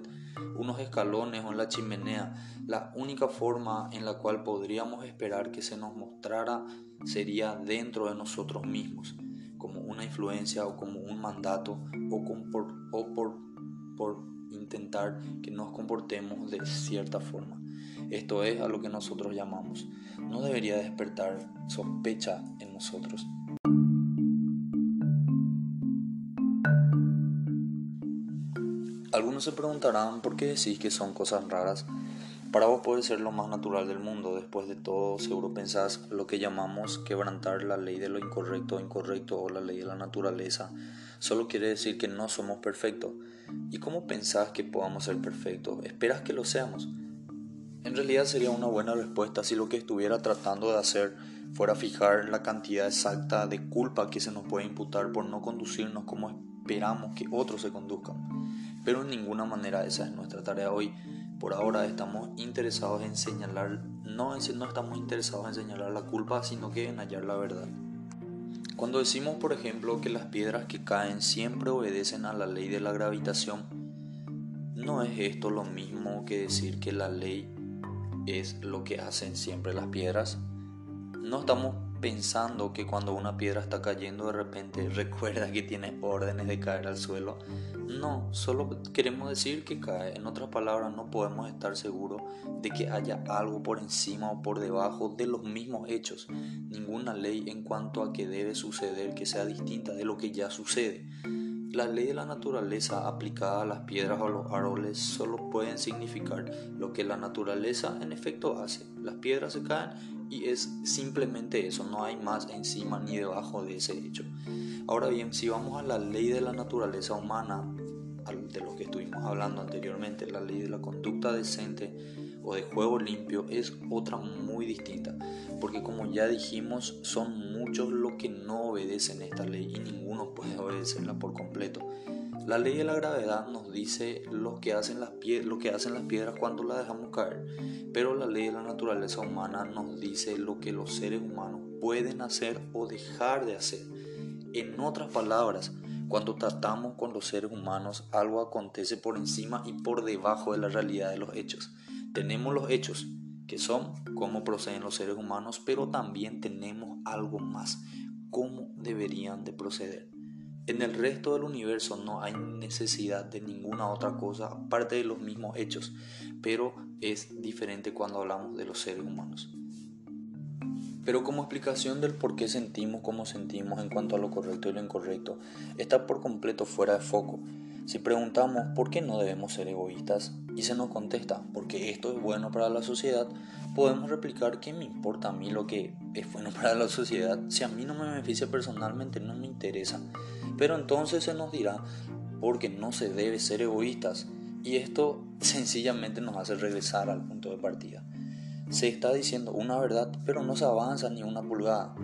unos escalones o en la chimenea. La única forma en la cual podríamos esperar que se nos mostrara sería dentro de nosotros mismos, como una influencia o como un mandato o, por, por intentar que nos comportemos de cierta forma. Esto es a lo que nosotros llamamos. No debería despertar sospecha en nosotros. Algunos se preguntarán por qué decís que son cosas raras. Para vos puede ser lo más natural del mundo. Después de todo, seguro pensás lo que llamamos quebrantar la ley de lo incorrecto o incorrecto o la ley de la naturaleza. Solo quiere decir que no somos perfectos. ¿Y cómo pensás que podamos ser perfectos? ¿Esperas que lo seamos? En realidad sería una buena respuesta si lo que estuviera tratando de hacer fuera fijar la cantidad exacta de culpa que se nos puede imputar por no conducirnos como esperamos que otros se conduzcan. Pero en ninguna manera esa es nuestra tarea hoy. Por ahora estamos interesados en señalar, no, no estamos interesados en señalar la culpa, sino que en hallar la verdad. Cuando decimos, por ejemplo, que las piedras que caen siempre obedecen a la ley de la gravitación, no es esto lo mismo que decir que la ley es lo que hacen siempre las piedras. No estamos pensando que cuando una piedra está cayendo de repente *laughs* recuerda que tiene órdenes de caer al suelo. No, solo queremos decir que cae. En otras palabras, no podemos estar seguros de que haya algo por encima o por debajo de los mismos hechos. Ninguna ley en cuanto a que debe suceder que sea distinta de lo que ya sucede. La ley de la naturaleza aplicada a las piedras o a los árboles solo pueden significar lo que la naturaleza en efecto hace. Las piedras se caen y es simplemente eso, no hay más encima ni debajo de ese hecho. Ahora bien, si vamos a la ley de la naturaleza humana, de lo que estuvimos hablando anteriormente, la ley de la conducta decente o de juego limpio es otra muy distinta, porque como ya dijimos, son muchos los que no obedecen esta ley y ninguno puede obedecerla por completo. La ley de la gravedad nos dice lo que, hacen las piedras cuando las dejamos caer, pero la ley de la naturaleza humana nos dice lo que los seres humanos pueden hacer o dejar de hacer. En otras palabras, cuando tratamos con los seres humanos, algo acontece por encima y por debajo de la realidad de los hechos. Tenemos los hechos, que son cómo proceden los seres humanos, pero también tenemos algo más, cómo deberían de proceder. En el resto del universo no hay necesidad de ninguna otra cosa aparte de los mismos hechos, pero es diferente cuando hablamos de los seres humanos. Pero como explicación del por qué sentimos como sentimos en cuanto a lo correcto y lo incorrecto, está por completo fuera de foco. Si preguntamos por qué no debemos ser egoístas y se nos contesta porque esto es bueno para la sociedad, podemos replicar que me importa a mí lo que es bueno para la sociedad. Si a mí no me beneficia personalmente, no me interesa. Pero entonces se nos dirá porque no se debe ser egoístas y esto *laughs* sencillamente nos hace regresar al punto de partida. Se está diciendo una verdad, pero no se avanza ni una pulgada.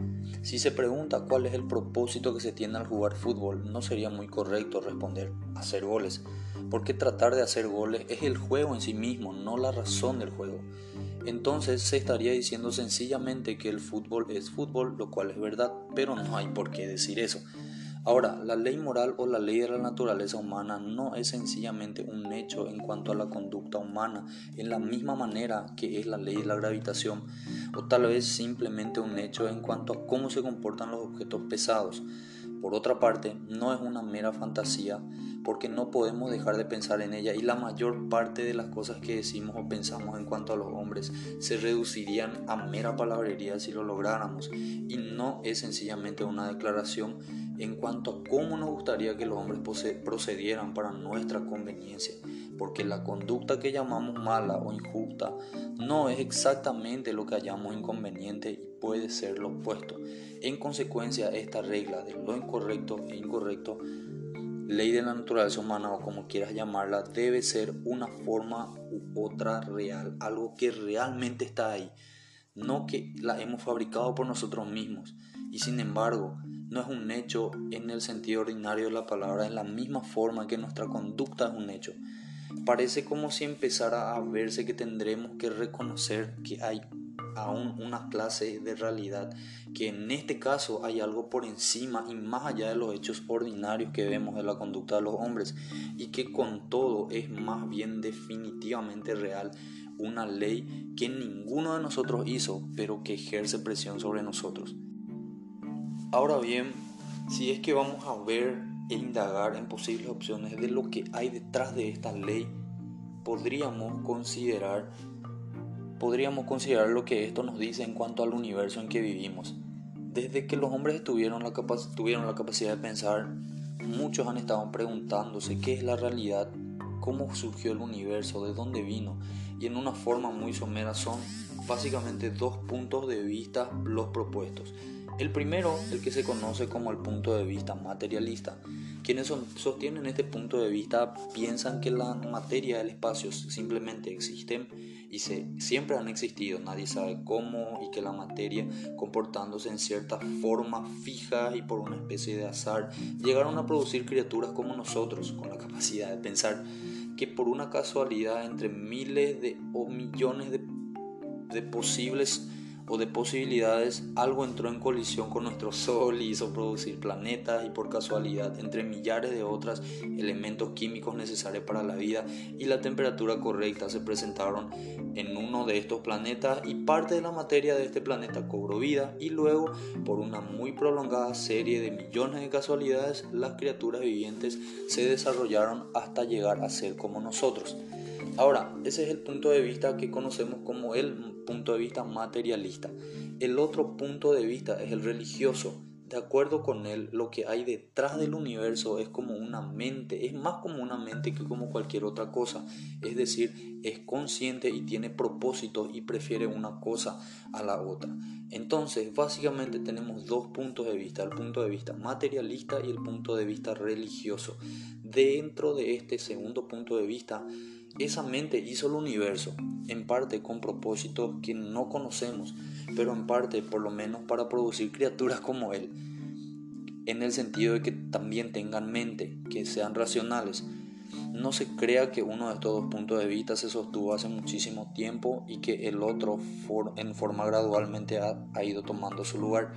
Si se pregunta cuál es el propósito que se tiene al jugar fútbol, no sería muy correcto responder hacer goles, porque tratar de hacer goles es el juego en sí mismo, no la razón del juego. Entonces se estaría diciendo sencillamente que el fútbol es fútbol, lo cual es verdad, pero no hay por qué decir eso. Ahora, la ley moral o la ley de la naturaleza humana no es sencillamente un hecho en cuanto a la conducta humana, en la misma manera que es la ley de la gravitación, o tal vez simplemente un hecho en cuanto a cómo se comportan los objetos pesados. Por otra parte, no es una mera fantasía porque no podemos dejar de pensar en ella y la mayor parte de las cosas que decimos o pensamos en cuanto a los hombres se reducirían a mera palabrería si lo lográramos. Y no es sencillamente una declaración en cuanto a cómo nos gustaría que los hombres procedieran para nuestra conveniencia, porque la conducta que llamamos mala o injusta no es exactamente lo que hallamos inconveniente y puede ser lo opuesto. En consecuencia, esta regla de lo incorrecto e incorrecto, ley de la naturaleza humana o como quieras llamarla, debe ser una forma u otra real, algo que realmente está ahí, no que la hemos fabricado por nosotros mismos. Y sin embargo, no es un hecho en el sentido ordinario de la palabra, en la misma forma que nuestra conducta es un hecho. Parece como si empezara a verse que tendremos que reconocer que hay aún una clase de realidad, que en este caso hay algo por encima y más allá de los hechos ordinarios que vemos de la conducta de los hombres, y que con todo es más bien definitivamente real, una ley que ninguno de nosotros hizo, pero que ejerce presión sobre nosotros. Ahora bien, si es que vamos a ver e indagar en posibles opciones de lo que hay detrás de esta ley, podríamos considerar podríamos considerar lo que esto nos dice en cuanto al universo en que vivimos. Desde que los hombres tuvieron la, tuvieron la capacidad de pensar, muchos han estado preguntándose qué es la realidad, cómo surgió el universo, de dónde vino, y en una forma muy somera son básicamente dos puntos de vista los propuestos. El primero, el que se conoce como el punto de vista materialista. Quienes sostienen este punto de vista piensan que la materia del espacio simplemente existen y se, siempre han existido, nadie sabe cómo y que la materia comportándose en cierta forma fija y por una especie de azar llegaron a producir criaturas como nosotros con la capacidad de pensar que por una casualidad entre miles de o millones de, de posibles o de posibilidades, algo entró en colisión con nuestro Sol y hizo producir planetas y por casualidad, entre millares de otros elementos químicos necesarios para la vida y la temperatura correcta se presentaron en uno de estos planetas y parte de la materia de este planeta cobró vida y luego, por una muy prolongada serie de millones de casualidades, las criaturas vivientes se desarrollaron hasta llegar a ser como nosotros. Ahora, ese es el punto de vista que conocemos como el punto de vista materialista. El otro punto de vista es el religioso. De acuerdo con él, lo que hay detrás del universo es como una mente, es más como una mente que como cualquier otra cosa. Es decir, es consciente y tiene propósito y prefiere una cosa a la otra. Entonces, básicamente tenemos dos puntos de vista, el punto de vista materialista y el punto de vista religioso. Dentro de este segundo punto de vista, esa mente hizo el universo, en parte con propósitos que no conocemos, pero en parte por lo menos para producir criaturas como Él, en el sentido de que también tengan mente, que sean racionales. No se crea que uno de estos dos puntos de vista se sostuvo hace muchísimo tiempo y que el otro en forma gradualmente ha, ido tomando su lugar.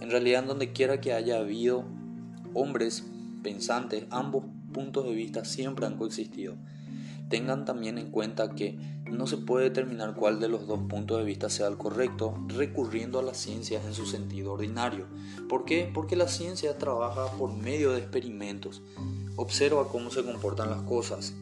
En realidad, donde quiera que haya habido hombres pensantes, ambos puntos de vista siempre han coexistido. Tengan también en cuenta que no se puede determinar cuál de los dos puntos de vista sea el correcto recurriendo a la ciencia en su sentido ordinario. ¿Por qué? Porque la ciencia trabaja por medio de experimentos, observa cómo se comportan las cosas.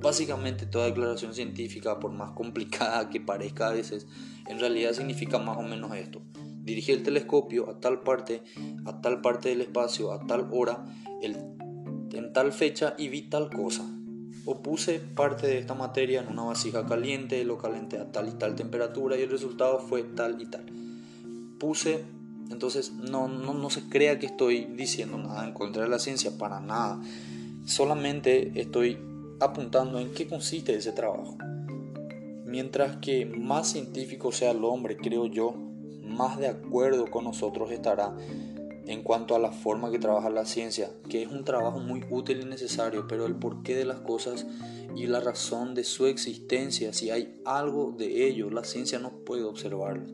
Básicamente toda declaración científica, por más complicada que parezca a veces, en realidad significa más o menos esto. Dirigí el telescopio a tal parte, a tal parte del espacio, a tal hora, en tal fecha y vi tal cosa o puse parte de esta materia en una vasija caliente, lo calenté a tal y tal temperatura y el resultado fue tal y tal. Puse, entonces no, no, no se crea que estoy diciendo nada en contra de la ciencia, para nada. Solamente estoy apuntando en qué consiste ese trabajo. Mientras que más científico sea el hombre, creo yo, más de acuerdo con nosotros estará en cuanto a la forma que trabaja la ciencia, que es un trabajo muy útil y necesario, pero el porqué de las cosas y la razón de su existencia, si hay algo de ello, la ciencia no puede observarlo.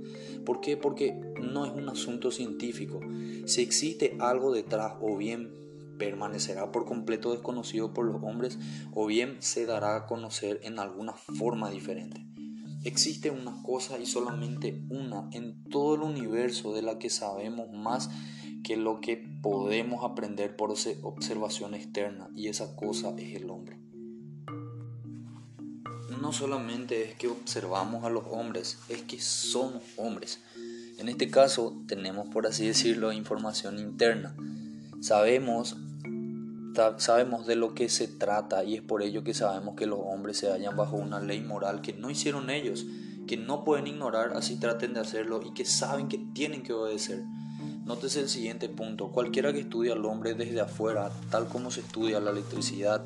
¿Por qué? Porque no es un asunto científico. Si existe algo detrás, o bien permanecerá por completo desconocido por los hombres, o bien se dará a conocer en alguna forma diferente. Existe una cosa y solamente una en todo el universo de la que sabemos más que lo que podemos aprender por observación externa y esa cosa es el hombre. No solamente es que observamos a los hombres, es que somos hombres. En este caso tenemos, por así decirlo, información interna. Sabemos sabemos de lo que se trata y es por ello que sabemos que los hombres se hallan bajo una ley moral que no hicieron ellos, que no pueden ignorar así traten de hacerlo y que saben que tienen que obedecer. Nótese el siguiente punto, cualquiera que estudie al hombre desde afuera, tal como se estudia la electricidad,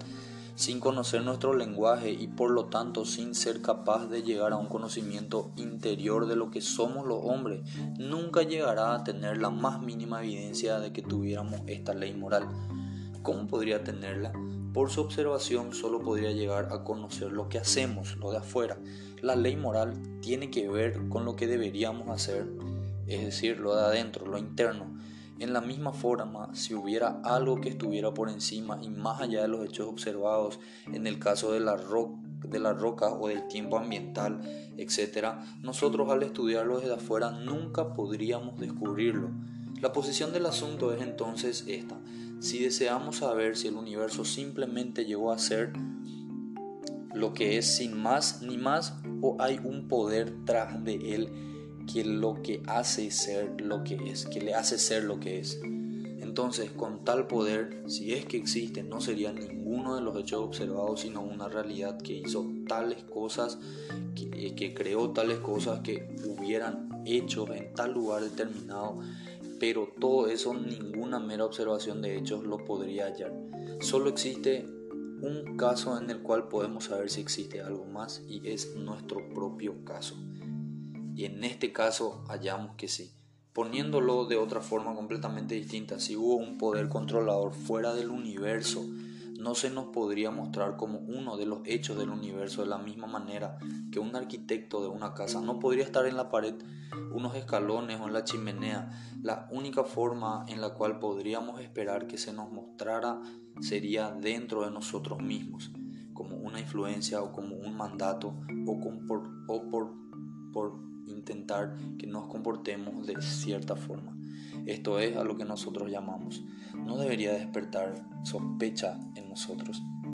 sin conocer nuestro lenguaje y por lo tanto sin ser capaz de llegar a un conocimiento interior de lo que somos los hombres, nunca llegará a tener la más mínima evidencia de que tuviéramos esta ley moral. ¿Cómo podría tenerla? Por su observación solo podría llegar a conocer lo que hacemos, lo de afuera. La ley moral tiene que ver con lo que deberíamos hacer, es decir, lo de adentro, lo interno. En la misma forma, si hubiera algo que estuviera por encima y más allá de los hechos observados, en el caso de la, la roca o del tiempo ambiental, etc., nosotros al estudiarlo desde afuera nunca podríamos descubrirlo. La posición del asunto es entonces esta. Si deseamos saber si el universo simplemente llegó a ser lo que es sin más ni más o hay un poder tras de él que lo que hace ser lo que es, que le hace ser lo que es. Entonces, con tal poder, si es que existe, no sería ninguno de los hechos observados, sino una realidad que hizo tales cosas, que, que creó tales cosas que hubieran hecho en tal lugar determinado pero todo eso ninguna mera observación de hechos lo podría hallar. Solo existe un caso en el cual podemos saber si existe algo más y es nuestro propio caso. Y en este caso hallamos que sí. Poniéndolo de otra forma completamente distinta, si hubo un poder controlador fuera del universo, no se nos podría mostrar como uno de los hechos del universo de la misma manera que un arquitecto de una casa no podría estar en la pared, unos escalones o en la chimenea. La única forma en la cual podríamos esperar que se nos mostrara sería dentro de nosotros mismos, como una influencia o como un mandato o, por, por intentar que nos comportemos de cierta forma. Esto es a lo que nosotros llamamos. No debería despertar sospecha en nosotros.